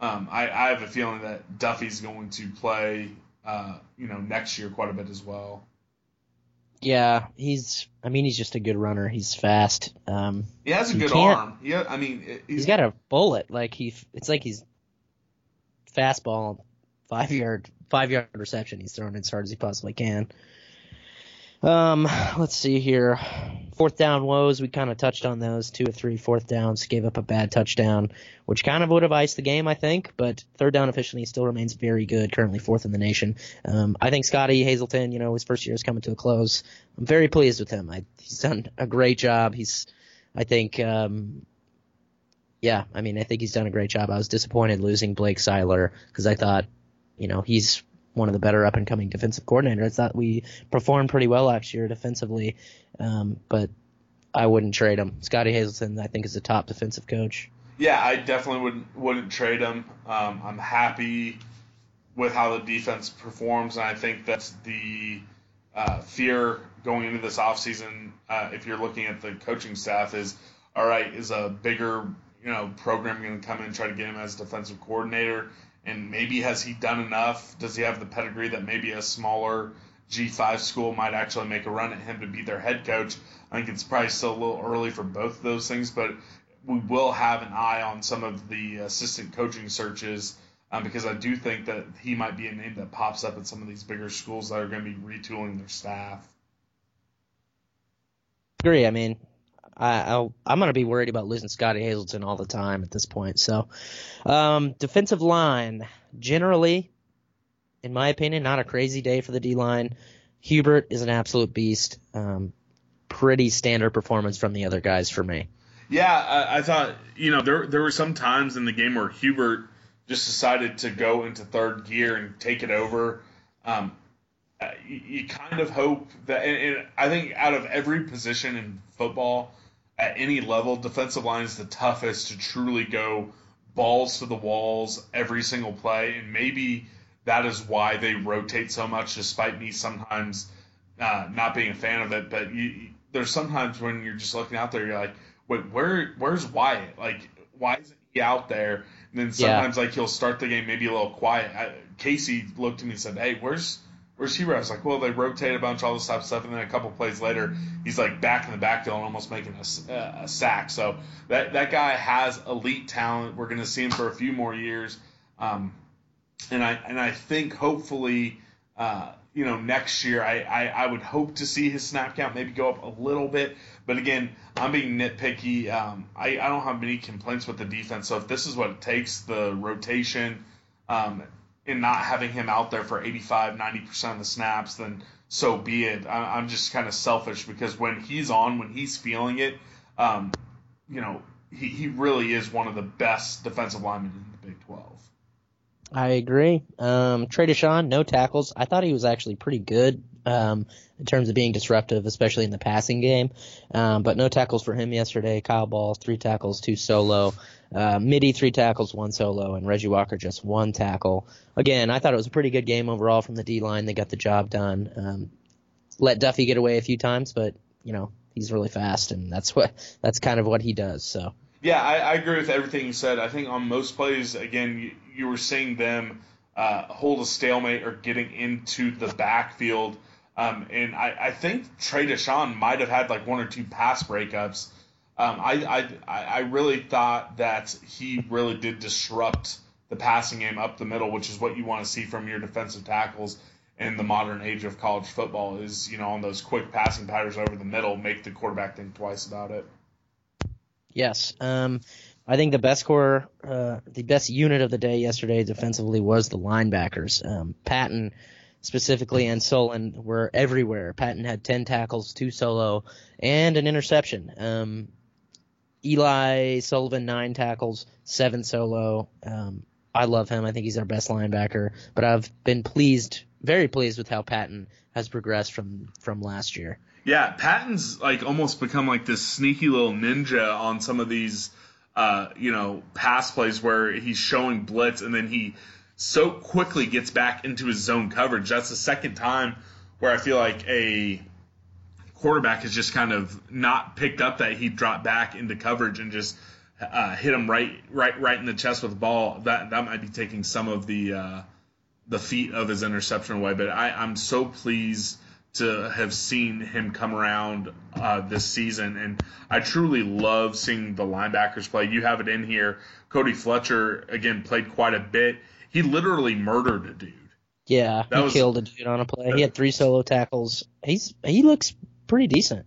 Um, I, I, have a feeling that Duffey's going to play, uh, you know, next year quite a bit as well. Yeah, he's. I mean, he's just a good runner. He's fast. Um, he has a good arm. Yeah, I mean, he's, he's got a bullet. Like he, it's like he's fastball, five yard, five yard reception. He's throwing as hard as he possibly can. Um, let's see here. Fourth down woes, we kind of touched on those. Two or three fourth downs, gave up a bad touchdown, which kind of would have iced the game, I think. But third down efficiency still remains very good, currently fourth in the nation. Um, I think Scottie Hazelton, you know, his first year is coming to a close. I'm very pleased with him. I, he's done a great job. He's, I think, um, yeah, I mean, I think he's done a great job. I was disappointed losing Blake Seiler because I thought, you know, he's one of the better up and coming defensive coordinators. That we performed pretty well last year defensively, um, but I wouldn't trade him. Scottie Hazelton, I think, is a top defensive coach. Yeah, I definitely wouldn't wouldn't trade him. Um, I'm happy with how the defense performs, and I think that's the uh, fear going into this offseason, uh, if you're looking at the coaching staff, is all right, is a bigger you know program going to come in and try to get him as defensive coordinator? And maybe has he done enough? Does he have the pedigree that maybe a smaller G5 school might actually make a run at him to be their head coach? I think it's probably still a little early for both of those things, but we will have an eye on some of the assistant coaching searches um, because I do think that he might be a name that pops up at some of these bigger schools that are going to be retooling their staff. Agree. I mean, I, am going to be worried about losing Scottie Hazelton all the time at this point. So, um, defensive line, generally, in my opinion, not a crazy day for the D line. Hubert is an absolute beast. Um, pretty standard performance from the other guys for me. Yeah, I, I, thought you know there there were some times in the game where Hubert just decided to go into third gear and take it over. Um, you, kind of hope that, and I think out of every position in football, at any level, defensive line is the toughest to truly go balls to the walls every single play, and maybe that is why they rotate so much. Despite me sometimes uh, not being a fan of it, but you, there's sometimes when you're just looking out there, you're like, wait, where where's Wyatt? Like, why isn't he out there? And then sometimes like he'll start the game maybe a little quiet. I, Casey looked at me and said, "Hey, where's where's Hero?" I was like, "Well, they rotate a bunch, all this type of stuff." And then a couple plays later, he's like back in the backfield and almost making a, a sack. So that that guy has elite talent. We're going to see him for a few more years. Um, and I and I think hopefully, uh, you know, next year I, I, I would hope to see his snap count maybe go up a little bit. But again, I'm being nitpicky. Um, I I don't have many complaints with the defense. So if this is what it takes, the rotation, um, and not having him out there for 85, 90 percent of the snaps, then so be it. I, I'm just kind of selfish because when he's on, when he's feeling it, um, you know, he, he really is one of the best defensive linemen in the Big 12. I agree. Um, Trey Dishon, no tackles. I thought he was actually pretty good um, in terms of being disruptive, especially in the passing game. Um, but no tackles for him yesterday. Kyle Ball, three tackles, two solo. Uh, Midi, three tackles, one solo, and Reggie Walker just one tackle. Again, I thought it was a pretty good game overall from the D line. They got the job done. Um, let Duffey get away a few times, but you know he's really fast, and that's what that's kind of what he does. So. Yeah, I, I agree with everything you said. I think on most plays, again, you, you were seeing them uh, hold a stalemate or getting into the backfield. Um, and I, I think Trey Dishon might have had like one or two pass breakups. Um, I, I, I really thought that he really did disrupt the passing game up the middle, which is what you want to see from your defensive tackles in the modern age of college football. Is you know on those quick passing patterns over the middle, make the quarterback think twice about it. Yes. Um, I think the best core, uh, the best unit of the day yesterday defensively was the linebackers. Um, Patton specifically and Solon were everywhere. Patton had 10 tackles, two solo, and an interception. Um, Eli Sullivan, nine tackles, seven solo. Um, I love him. I think he's our best linebacker, but I've been pleased, very pleased with how Patton has progressed from, from last year. Yeah, Patton's like almost become like this sneaky little ninja on some of these, uh, you know, pass plays where he's showing blitz and then he so quickly gets back into his zone coverage. That's the second time where I feel like a quarterback has just kind of not picked up that he dropped back into coverage and just uh, hit him right, right, right in the chest with the ball. That that might be taking some of the uh, the feet of his interception away. But I, I'm so pleased to have seen him come around uh, this season, and I truly love seeing the linebackers play. You have it in here. Cody Fletcher again played quite a bit. He literally murdered a dude. Yeah, That he was- killed a dude on a play. He had three solo tackles. He's he looks pretty decent.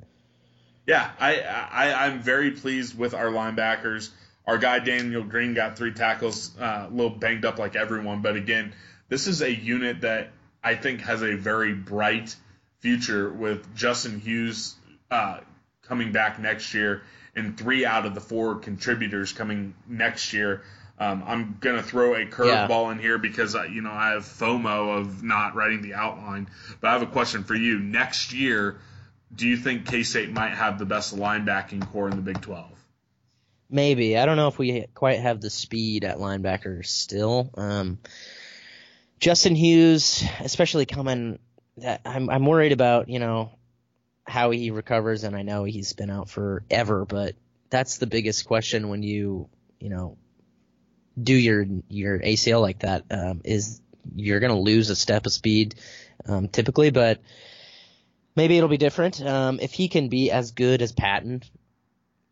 Yeah, I, I I'm very pleased with our linebackers. Our guy Daniel Green got three tackles, uh, a little banged up like everyone, but again, this is a unit that I think has a very bright future with Justin Hughes uh, coming back next year and three out of the four contributors coming next year. Um, I'm gonna throw a curveball in here because uh, you know I have FOMO of not writing the outline, but I have a question for you. Next year, do you think K State might have the best linebacking core in the Big 12? Maybe I don't know if we quite have the speed at linebacker still. Um, Justin Hughes, especially coming, that I'm I'm worried about you know how he recovers, and I know he's been out forever, but that's the biggest question when you you know do your your ACL like that um, is you're gonna lose a step of speed um, typically, but maybe it'll be different. Um, if he can be as good as Patton,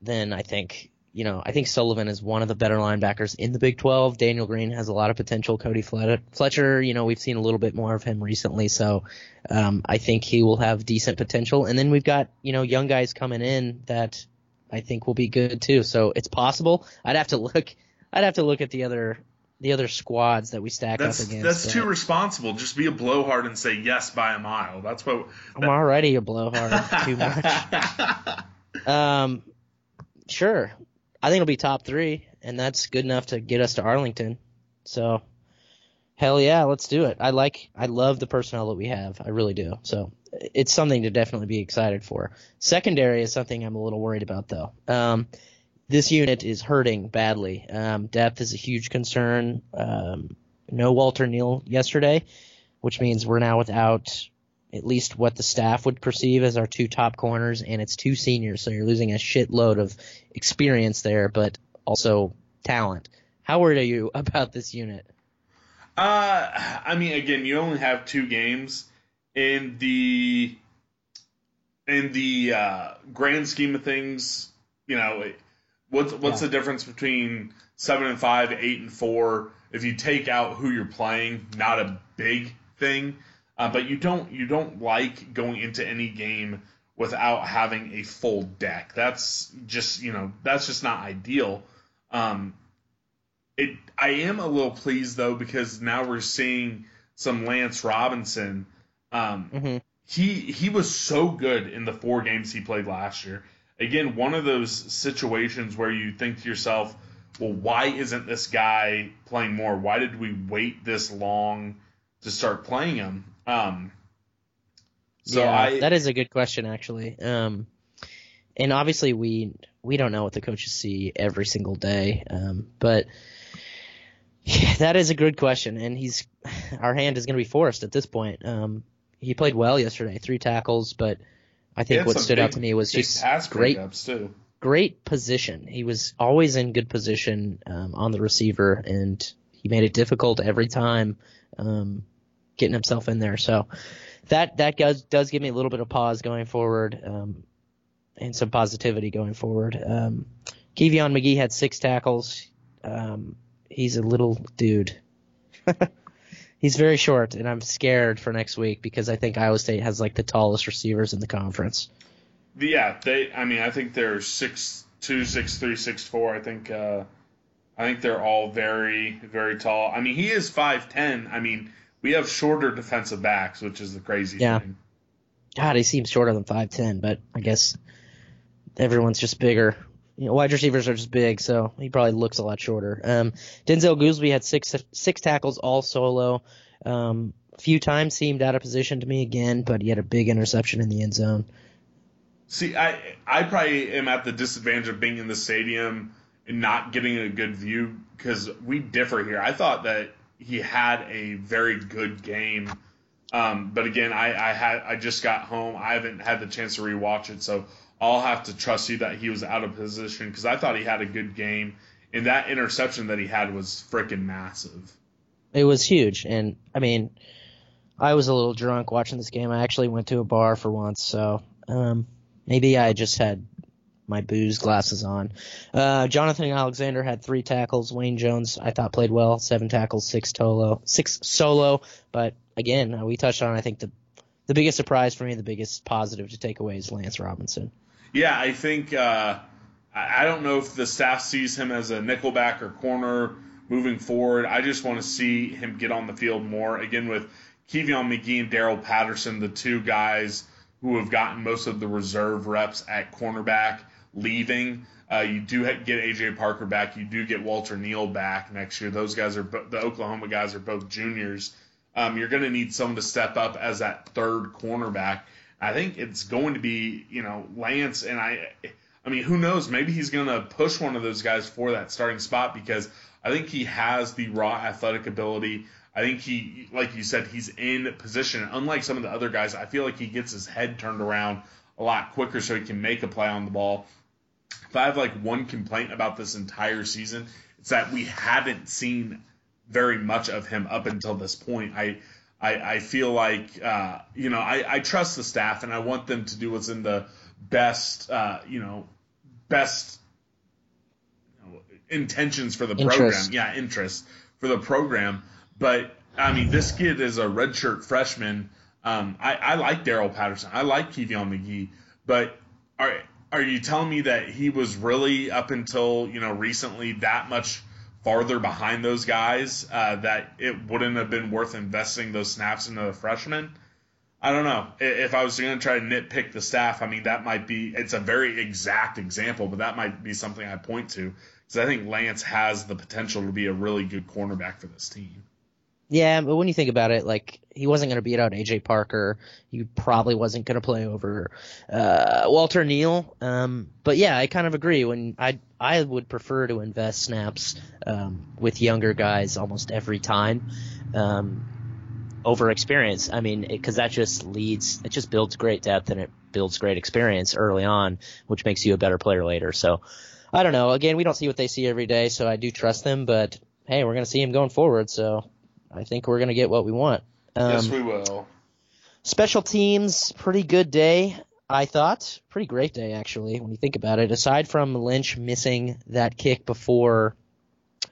then I think you know I think Sullivan is one of the better linebackers in the Big 12. Daniel Green has a lot of potential. Cody Fletcher, you know, we've seen a little bit more of him recently, so um, I think he will have decent potential. And then we've got you know young guys coming in that I think will be good too. So it's possible. I'd have to [LAUGHS] look. I'd have to look at the other the other squads that we stack That's up against. that's too responsible. Just be a blowhard and say yes by a mile. That's what. I'm already a blowhard too [LAUGHS] much. Um, sure. I think it'll be top three, and that's good enough to get us to Arlington. So, hell yeah, let's do it. I like, I love the personnel that we have. I really do. So, it's something to definitely be excited for. Secondary is something I'm a little worried about, though. Um, this unit is hurting badly. Um, depth is a huge concern. Um, no Walter Neil yesterday, which means we're now without at least what the staff would perceive as our two top corners, and it's two seniors, so you're losing a shitload of experience there, but also talent. How worried are you [LAUGHS] about this unit? Uh, I mean, again, you only have two games in the in the uh, grand scheme of things. You know, what's what's Yeah. the difference between seven and five, eight and four? If you take out who you're playing, not a big thing. Uh, but you don't you don't like going into any game without having a full deck. That's just you know that's just not ideal. Um, it I am a little pleased though because now we're seeing some Lance Robinson. Um, Mhm. He he was so good in the four games he played last year. Again, one of those situations where you think to yourself, well, why isn't this guy playing more? Why did we wait this long to start playing him? Um, so yeah, I that is a good question actually. Um, and obviously we we don't know what the coaches see every single day, um, but [LAUGHS] yeah, that is a good question, and he's [SIGHS] our hand is going to be forced at this point. Um, he played well yesterday, three tackles, but I think what some stood out to me was just pass great too. great position. He was always in good position um, on the receiver, and he made it difficult every time um, getting himself in there. So that that does does give me a little bit of pause going forward, um, and some positivity going forward. Um, Kevion McGee had six tackles. Um, he's a little dude. [LAUGHS] he's very short, and I'm scared for next week because I think Iowa State has like the tallest receivers in the conference. Yeah, they. I mean, I think they're six two, six three, six four. I think. Uh, I think they're all very, very tall. I mean, he is five ten. I mean, we have shorter defensive backs, which is the crazy Yeah. thing. God, he seems shorter than five ten, but I guess everyone's just bigger. You know, wide receivers are just big, so he probably looks a lot shorter. Um, Denzel Goolsby had six six tackles, all solo. Um, a few times seemed out of position to me again, but he had a big interception in the end zone. See, I I probably am at the disadvantage of being in the stadium and not getting a good view because we differ here. I thought that he had a very good game, um, but again, I, I had I just got home. I haven't had the chance to rewatch it, so I'll have to trust you that he was out of position because I thought he had a good game, and that interception that he had was freaking massive. It was huge, and I mean, I was a little drunk watching this game. I actually went to a bar for once, so um, maybe I just had my booze glasses on. Uh, Jonathan Alexander had three tackles. Wayne Jones, I thought played well, seven tackles, six solo, six solo. But again, uh, we touched on. I think the the biggest surprise for me, the biggest positive to take away is Lance Robinson. Yeah, I think uh, I don't know if the staff sees him as a nickelback or corner moving forward. I just want to see him get on the field more. Again, with Kevion McGee and Darreyl Patterson, the two guys who have gotten most of the reserve reps at cornerback, leaving. Uh, you do get AJ Parker back. You do get Walter Neil back next year. Those guys are the Oklahoma guys are both juniors. Um, you're going to need someone to step up as that third cornerback. I think it's going to be you know Lance and I. I mean, who knows? Maybe he's going to push one of those guys for that starting spot because I think he has the raw athletic ability. I think he, like you said, he's in position. Unlike some of the other guys, I feel like he gets his head turned around a lot quicker so he can make a play on the ball. If I have like one complaint about this entire season, it's that we haven't seen very much of him up until this point. I I, I feel like uh, you know I, I trust the staff and I want them to do what's in the best uh, you know best you know, intentions for the program. Yeah, interest for the program. But I mean, this kid is a redshirt freshman. Um, I, I like Darreyl Patterson. I like Kevion McGee. But are are you telling me that he was really up until you know recently that much farther behind those guys uh, that it wouldn't have been worth investing those snaps into the freshman? I don't know. If I was going to try to nitpick the staff, I mean that might be it's a very exact example, but that might be something I point to because I think Lance has the potential to be a really good cornerback for this team. Yeah, but when you think about it, like he wasn't going to beat out AJ Parker. He probably wasn't going to play over uh, Walter Neil. Um, but yeah, I kind of agree. When I I would prefer to invest snaps um, with younger guys almost every time. Um, over experience. I mean, because that just leads, it just builds great depth and it builds great experience early on, which makes you a better player later. So I don't know. Again, we don't see what they see every day, so I do trust them. But hey, we're going to see him going forward, so I think we're going to get what we want. Um, yes, we will. Special teams, pretty good day. I thought pretty great day actually when you think about it. Aside from Lynch missing that kick before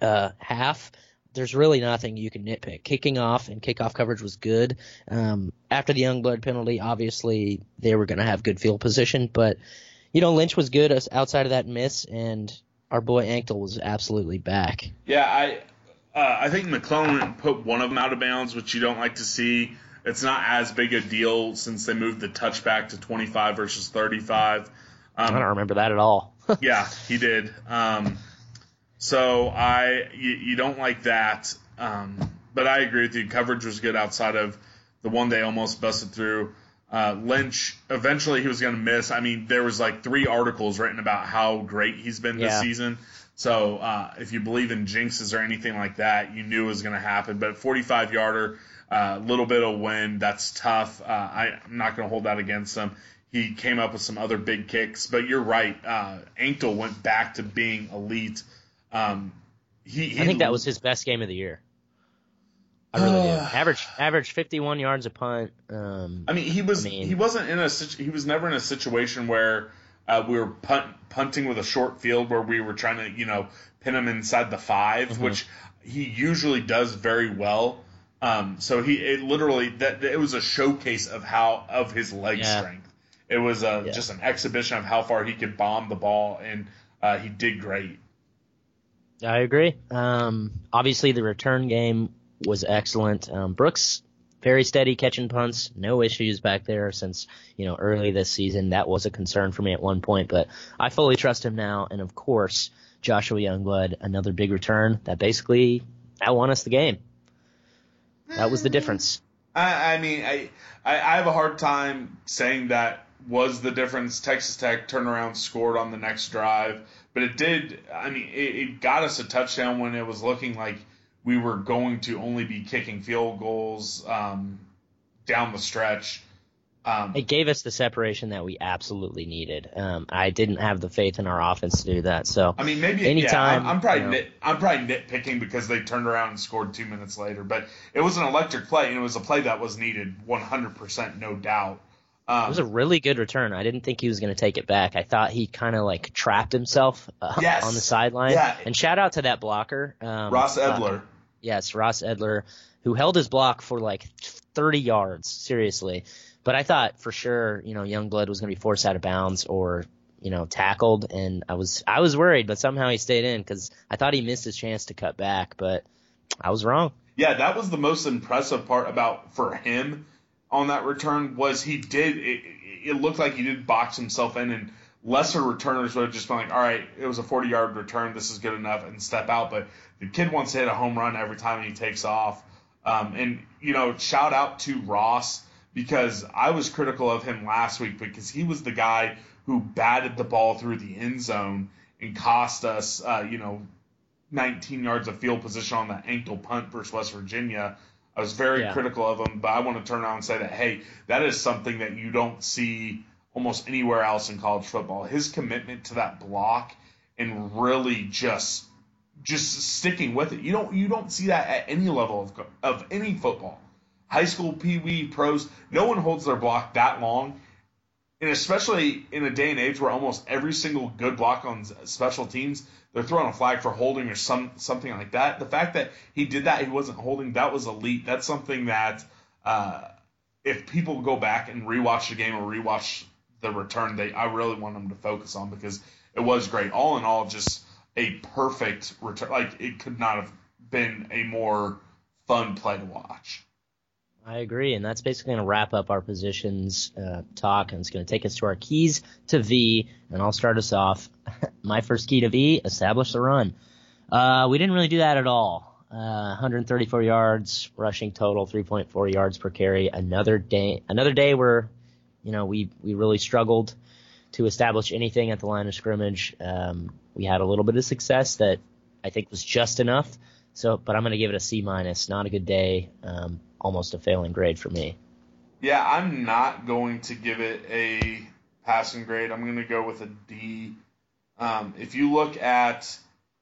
uh, half, there's really nothing you can nitpick. Kicking off and kickoff coverage was good. Um, after the Youngblood penalty, obviously they were going to have good field position, but you know Lynch was good outside of that miss, and our boy Anctil was absolutely back. Yeah, I uh, I think McClellan put one of them out of bounds, which you don't like to see. It's not as big a deal since they moved the touchback to 25 versus 35. Um, I don't remember that at all. [LAUGHS] yeah, he did. Um, so I you, you don't like that. Um, but I agree with you. Coverage was good outside of the one they almost busted through. Uh, Lynch eventually he was going to miss. I mean, there was like three articles written about how great he's been this yeah. season. So uh, if you believe in jinxes or anything like that, you knew it was going to happen. But 45 yarder, a uh, little bit of wind, that's tough. Uh, I, am not going to hold that against him. He came up with some other big kicks, but you're right. Uh, went back to being elite. Um, he, he, I think that was his best game of the year. I really do. Average average 51 yards a punt. Um, I mean, he was I mean, he wasn't in a he was never in a situation where uh, we were punt, punting with a short field where we were trying to you know pin him inside the 5 mm-hmm. which he usually does very well. Um, so he it literally that it was a showcase of how of his leg yeah. strength. It was a, yeah. just an exhibition of how far he could bomb the ball, and uh, he did great. I agree. Um, obviously, the return game was excellent. Um, Brooks very steady catching punts, no issues back there since you know early this season. That was a concern for me at one point, but I fully trust him now. And of course, Joshua Youngblood, another big return that basically that won us the game. That was the difference. I, I mean, I, I I have a hard time saying that was the difference. Texas Tech turned around, scored on the next drive, but it did. I mean, it, it got us a touchdown when it was looking like we were going to only be kicking field goals um, down the stretch. Um, it gave us the separation that we absolutely needed. Um, I didn't have the faith in our offense to do that. So I mean, maybe anytime. Yeah, I'm, I'm probably you know, nit, I'm probably nitpicking because they turned around and scored two minutes later, but it was an electric play and it was a play that was needed 100 percent, no doubt. Um, it was a really good return. I didn't think he was going to take it back. I thought he kind of like trapped himself uh, yes. on the sideline. Yeah. And shout out to that blocker, um, Ross Elder. Uh, yes, Ross Elder, who held his block for like 30 yards. Seriously. But I thought for sure, you know, Youngblood was going to be forced out of bounds or you know tackled, and I was I was worried, but somehow he stayed in because I thought he missed his chance to cut back, but I was wrong. Yeah, that was the most impressive part about for him on that return was he did it, it looked like he did box himself in and lesser returners would have just been like, all right, it was a 40 yard return, this is good enough, and step out. But the kid wants to hit a home run every time he takes off. Um, and, you know, shout out to Ross because I was critical of him last week because he was the guy who batted the ball through the end zone and cost us, uh, you know, 19 yards of field position on that Anctil punt versus West Virginia I was very yeah. critical of him, but I want to turn around and say that hey, that is something that you don't see almost anywhere else in college football. His commitment to that block and really just just sticking with it. You don't you don't see that at any level of of any football. High school, pee wee, pros, no one holds their block that long. And especially in a day and age where almost every single good block on special teams they're throwing a flag for holding or some something like that. The fact that he did that, he wasn't holding, that was elite. That's something that uh, if people go back and rewatch the game or rewatch the return, they I really want them to focus on because it was great. All in all, just a perfect return. Like it could not have been a more fun play to watch. I agree, and that's basically going to wrap up our positions uh, talk, and it's going to take us to our keys to V, and I'll start us off. [LAUGHS] My first key to V: establish the run. Uh, we didn't really do that at all. Uh, 134 yards rushing total, 3.4 yards per carry. Another day, another day where, you know, we we really struggled to establish anything at the line of scrimmage. Um, we had a little bit of success that I think was just enough. So, but I'm going to give it a C minus. Not a good day. Um, almost a failing grade for me. Yeah, I'm not going to give it a passing grade. I'm going to go with a D. Um, if you look at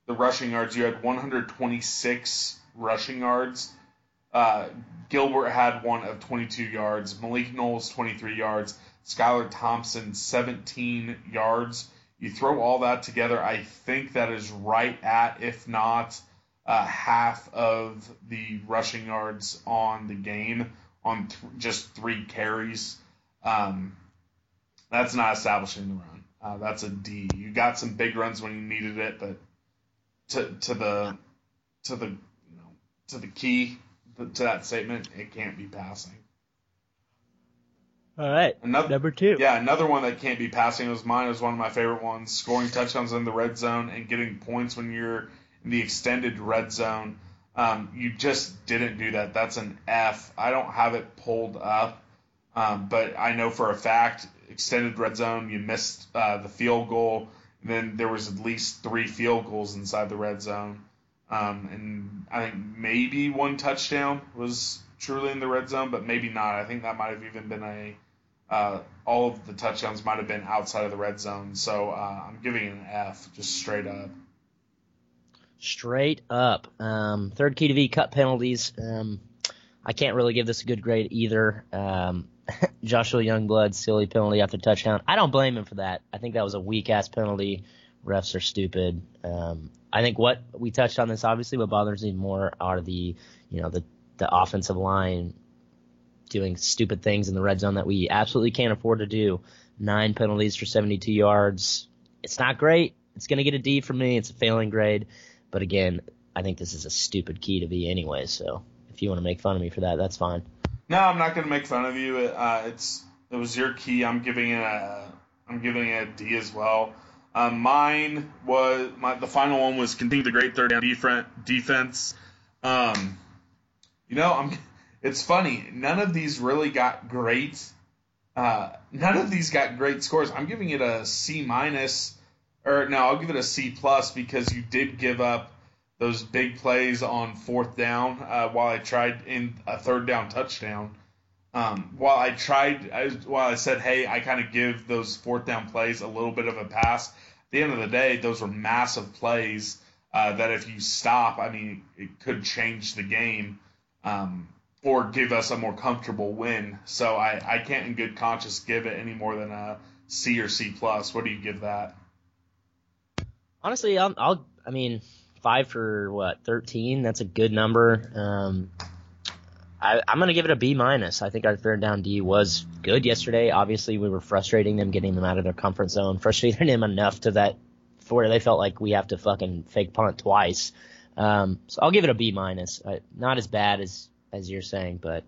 the rushing yards, you had 126 rushing yards. Uh, Gilbert had one of 22 yards. Malik Knowles 23 yards. Skylar Thompson 17 yards. You throw all that together, I think that is right at, if not uh, half of the rushing yards on the game on th- just three carries. Um, that's not establishing the run. Uh, that's a D. You got some big runs when you needed it, but to to the to the you know to the key to that statement, it can't be passing. All right. Another, Number two. Yeah, another one that can't be passing was mine. Is one of my favorite ones. Scoring touchdowns in the red zone and getting points when you're in the extended red zone. Um, you just didn't do that. That's an F. I don't have it pulled up, um, but I know for a fact extended red zone. You missed uh, the field goal. Then there was at least three field goals inside the red zone, um, and I think maybe one touchdown was truly in the red zone, but maybe not. I think that might have even been a uh, all of the touchdowns might have been outside of the red zone. So uh, I'm giving it an F, just straight up. Straight up. Um, third key to V cut penalties. Um, I can't really give this a good grade either. Um, [LAUGHS] Joshua Youngblood silly penalty after touchdown. I don't blame him for that. I think that was a weak ass penalty. Refs are stupid. Um, I think what we touched on this obviously. What bothers me more are the you know the the offensive line doing stupid things in the red zone that we absolutely can't afford to do. Nine penalties for 72 yards. It's not great. It's going to get a D from me. It's a failing grade. But again, I think this is a stupid key to be anyway. So if you want to make fun of me for that, that's fine. No, I'm not going to make fun of you. Uh, it's it was your key. I'm giving it a I'm giving it a D as well. Um, mine was my the final one was continue the great third down defense. Um, you know, I'm. It's funny. None of these really got great. Uh, none of these got great scores. I'm giving it a C minus, or no, I'll give it a C plus because you did give up those big plays on fourth down. Uh, while I tried in a third down touchdown. Um, while I tried, I, while I said, hey, I kind of give those fourth down plays a little bit of a pass. At the end of the day, those were massive plays uh, that if you stop, I mean, it could change the game um, or give us a more comfortable win. So I, I can't in good conscience give it any more than a C or C plus. What do you give that? Honestly, I'll, I'll I mean, five for what, 13? That's a good number. Um, I, I'm going to give it a B minus. I think our third down D was good yesterday. Obviously, we were frustrating them, getting them out of their comfort zone, [LAUGHS] frustrating them enough to that where they felt like we have to fucking fake punt twice. Um, so I'll give it a B minus. Uh, not as bad as as you're saying, but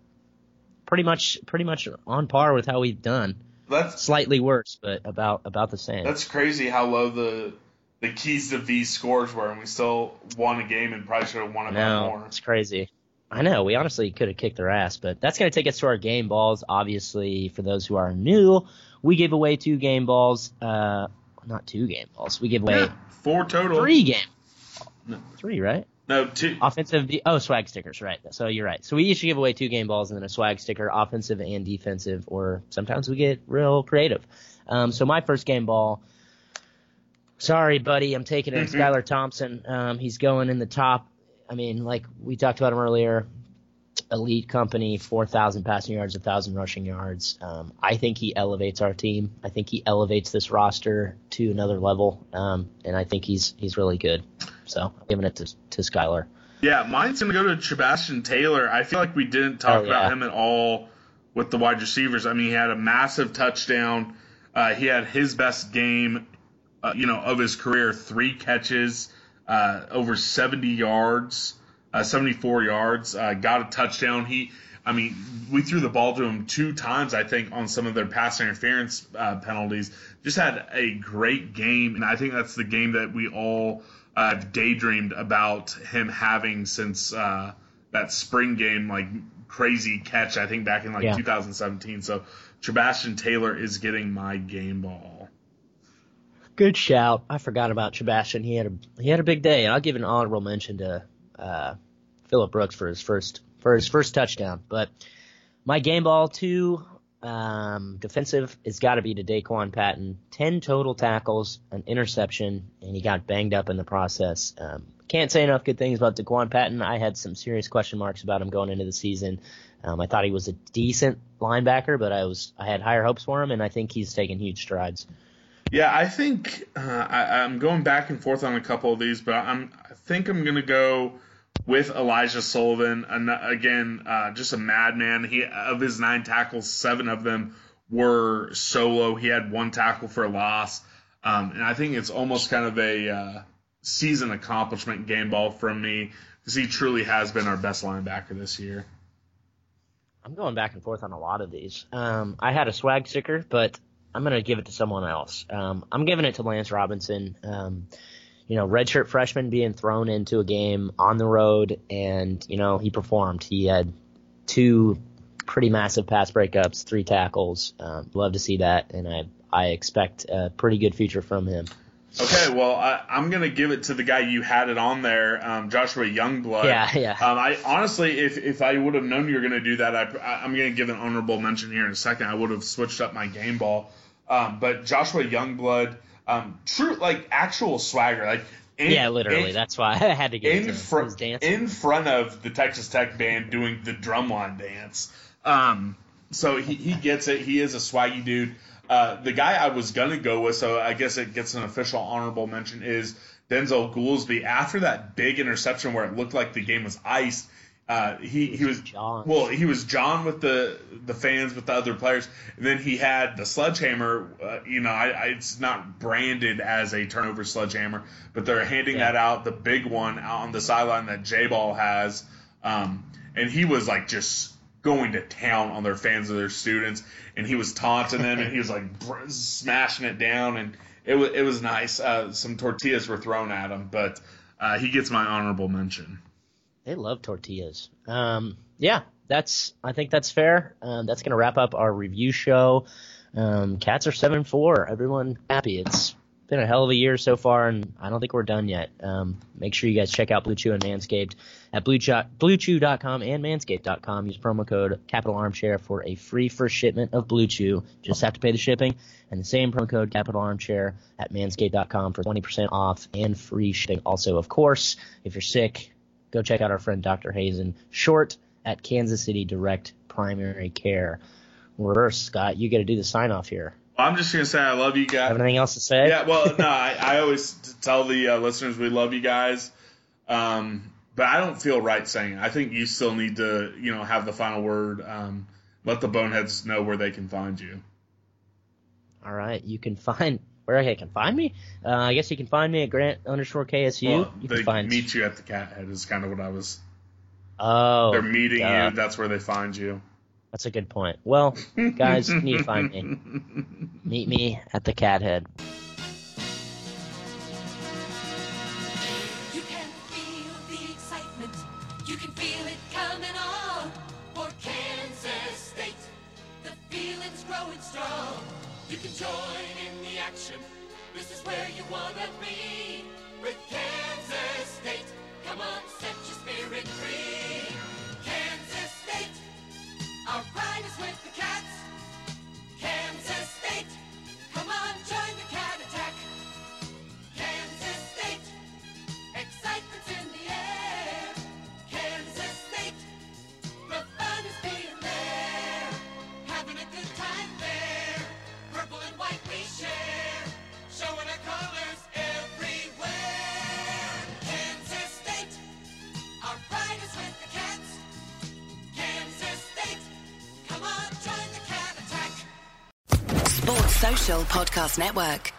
pretty much pretty much on par with how we've done. That's Slightly worse, but about about the same. that's crazy how low the the keys to V scores were, and we still won a game and probably should have won it by no, more. it's crazy. I know. We honestly could have kicked their ass, but that's going to take us to our game balls. Obviously, for those who are new, we gave away two game balls. Uh, not two game balls. We give away Yeah, four total. three game. No. Three, right? No, two. Offensive. Oh, swag stickers, right? So you're right. So we usually give away two game balls and then a swag sticker, offensive and defensive, or sometimes we get real creative. Um, so my first game ball. Sorry, buddy, I'm taking it. Mhm. Skylar Thompson. Um, he's going in the top. I mean, like we talked about him earlier. Elite company, 4,000 passing yards, 1,000 rushing yards. Um, I think he elevates our team. I think he elevates this roster to another level. Um, and I think he's he's really good. So I'm giving it to to Skylar. Yeah, mine's gonna go to Chabastin Taylor. I feel like we didn't talk Oh, about yeah. him at all with the wide receivers. I mean, he had a massive touchdown. Uh, he had his best game, uh, you know, of his career. Three catches, uh, over 70 yards, uh, 74 yards. Uh, got a touchdown. He, I mean, we threw the ball to him two times, I think, on some of their pass interference uh, penalties. Just had a great game, and I think that's the game that we all uh, daydreamed about him having since uh, that spring game, like crazy catch. I think back in like Yeah. 2017. So Chabastin Taylor is getting my game ball. Good shout. I forgot about Chabastin. He had a he had a big day, and I'll give an honorable mention to uh, Phillip Brooks for his first for his first touchdown. But my game ball two um, defensive has got to be to Daquan Patton. Ten total tackles, an interception, and he got banged up in the process. Um, can't say enough good things about Daquan Patton. I had some serious question marks about him going into the season. Um, I thought he was a decent linebacker, but I was I had higher hopes for him, and I think he's taken huge strides. Yeah, I think uh, I, I'm going back and forth on a couple of these, but I'm I think I'm gonna go with Elijah Sullivan. And again, uh, just a madman. He of his nine tackles, seven of them were solo. He had one tackle for a loss, um, and I think it's almost kind of a uh, season accomplishment game ball from me because he truly has been our best linebacker this year. I'm going back and forth on a lot of these. Um, I had a swag sticker, but I'm going to give it to someone else. Um, I'm giving it to Lance Robinson. Um, you know, redshirt freshman being thrown into a game on the road, and you know he performed. He had two pretty massive pass breakups, three tackles. Um, love to see that, and I I expect a pretty good future from him. Okay, well, I, am gonna give it to the guy you had it on there, um, Joshua Youngblood. Yeah, yeah. Um, I honestly, if if I would have known you were gonna do that, I, am gonna give an honorable mention here in a second. I would have switched up my game ball, um, but Joshua Youngblood, um, true like actual swagger, like. In, yeah, literally. In, that's why [LAUGHS] I had to get in front in front of the Texas Tech band doing the drumline dance. Um, so he, he gets it. He is a swaggy dude. Uh, the guy I was gonna go with, so I guess it gets an official honorable mention, is Denzel Goolsby. After that big interception where it looked like the game was iced, uh, he he was John. well, he was John with the the fans with the other players, and then he had the sledgehammer. Uh, you know, I, I, it's not branded as a turnover sledgehammer, but they're handing yeah. that out, the big one out on the sideline that J Ball has, um, and he was like just going to town on their fans and their students, and he was taunting them, and he was like br- smashing it down, and it was it was nice. Uh, some tortillas were thrown at him, but uh, he gets my honorable mention. They love tortillas. Um, yeah, that's I think that's fair. Um, that's gonna wrap up our review show. Um, cats are seven four. Everyone happy. It's been a hell of a year so far, and I don't think we're done yet. Um, make sure you guys check out Blue Chew and Manscaped at bluechew BlueChew.com and Manscaped.com. Use promo code Capital Armchair for a free first shipment of Blue Chew. Just have to pay the shipping, and the same promo code Capital Armchair at Manscaped.com for 20% off and free shipping. Also, of course, if you're sick, go check out our friend Dr. Hazen Short at Kansas City Direct Primary Care. Reverse, Scott, you got to do the sign off here. I'm just gonna say I love you guys. Have anything else to say? Yeah, well, no, I, I always tell the uh, listeners we love you guys, um, but I don't feel right saying it. I think you still need to, you know, have the final word. Um, let the boneheads know where they can find you. All right, you can find where I can find me. Uh, I guess you can find me at Grant underscore KSU. Well, you they can find meet you at the cat head is kind of what I was. Oh, they're meeting you. That's where they find you. That's a good point. Well, guys, you [LAUGHS] need to find me. Meet me at the cat is where Podcast Network.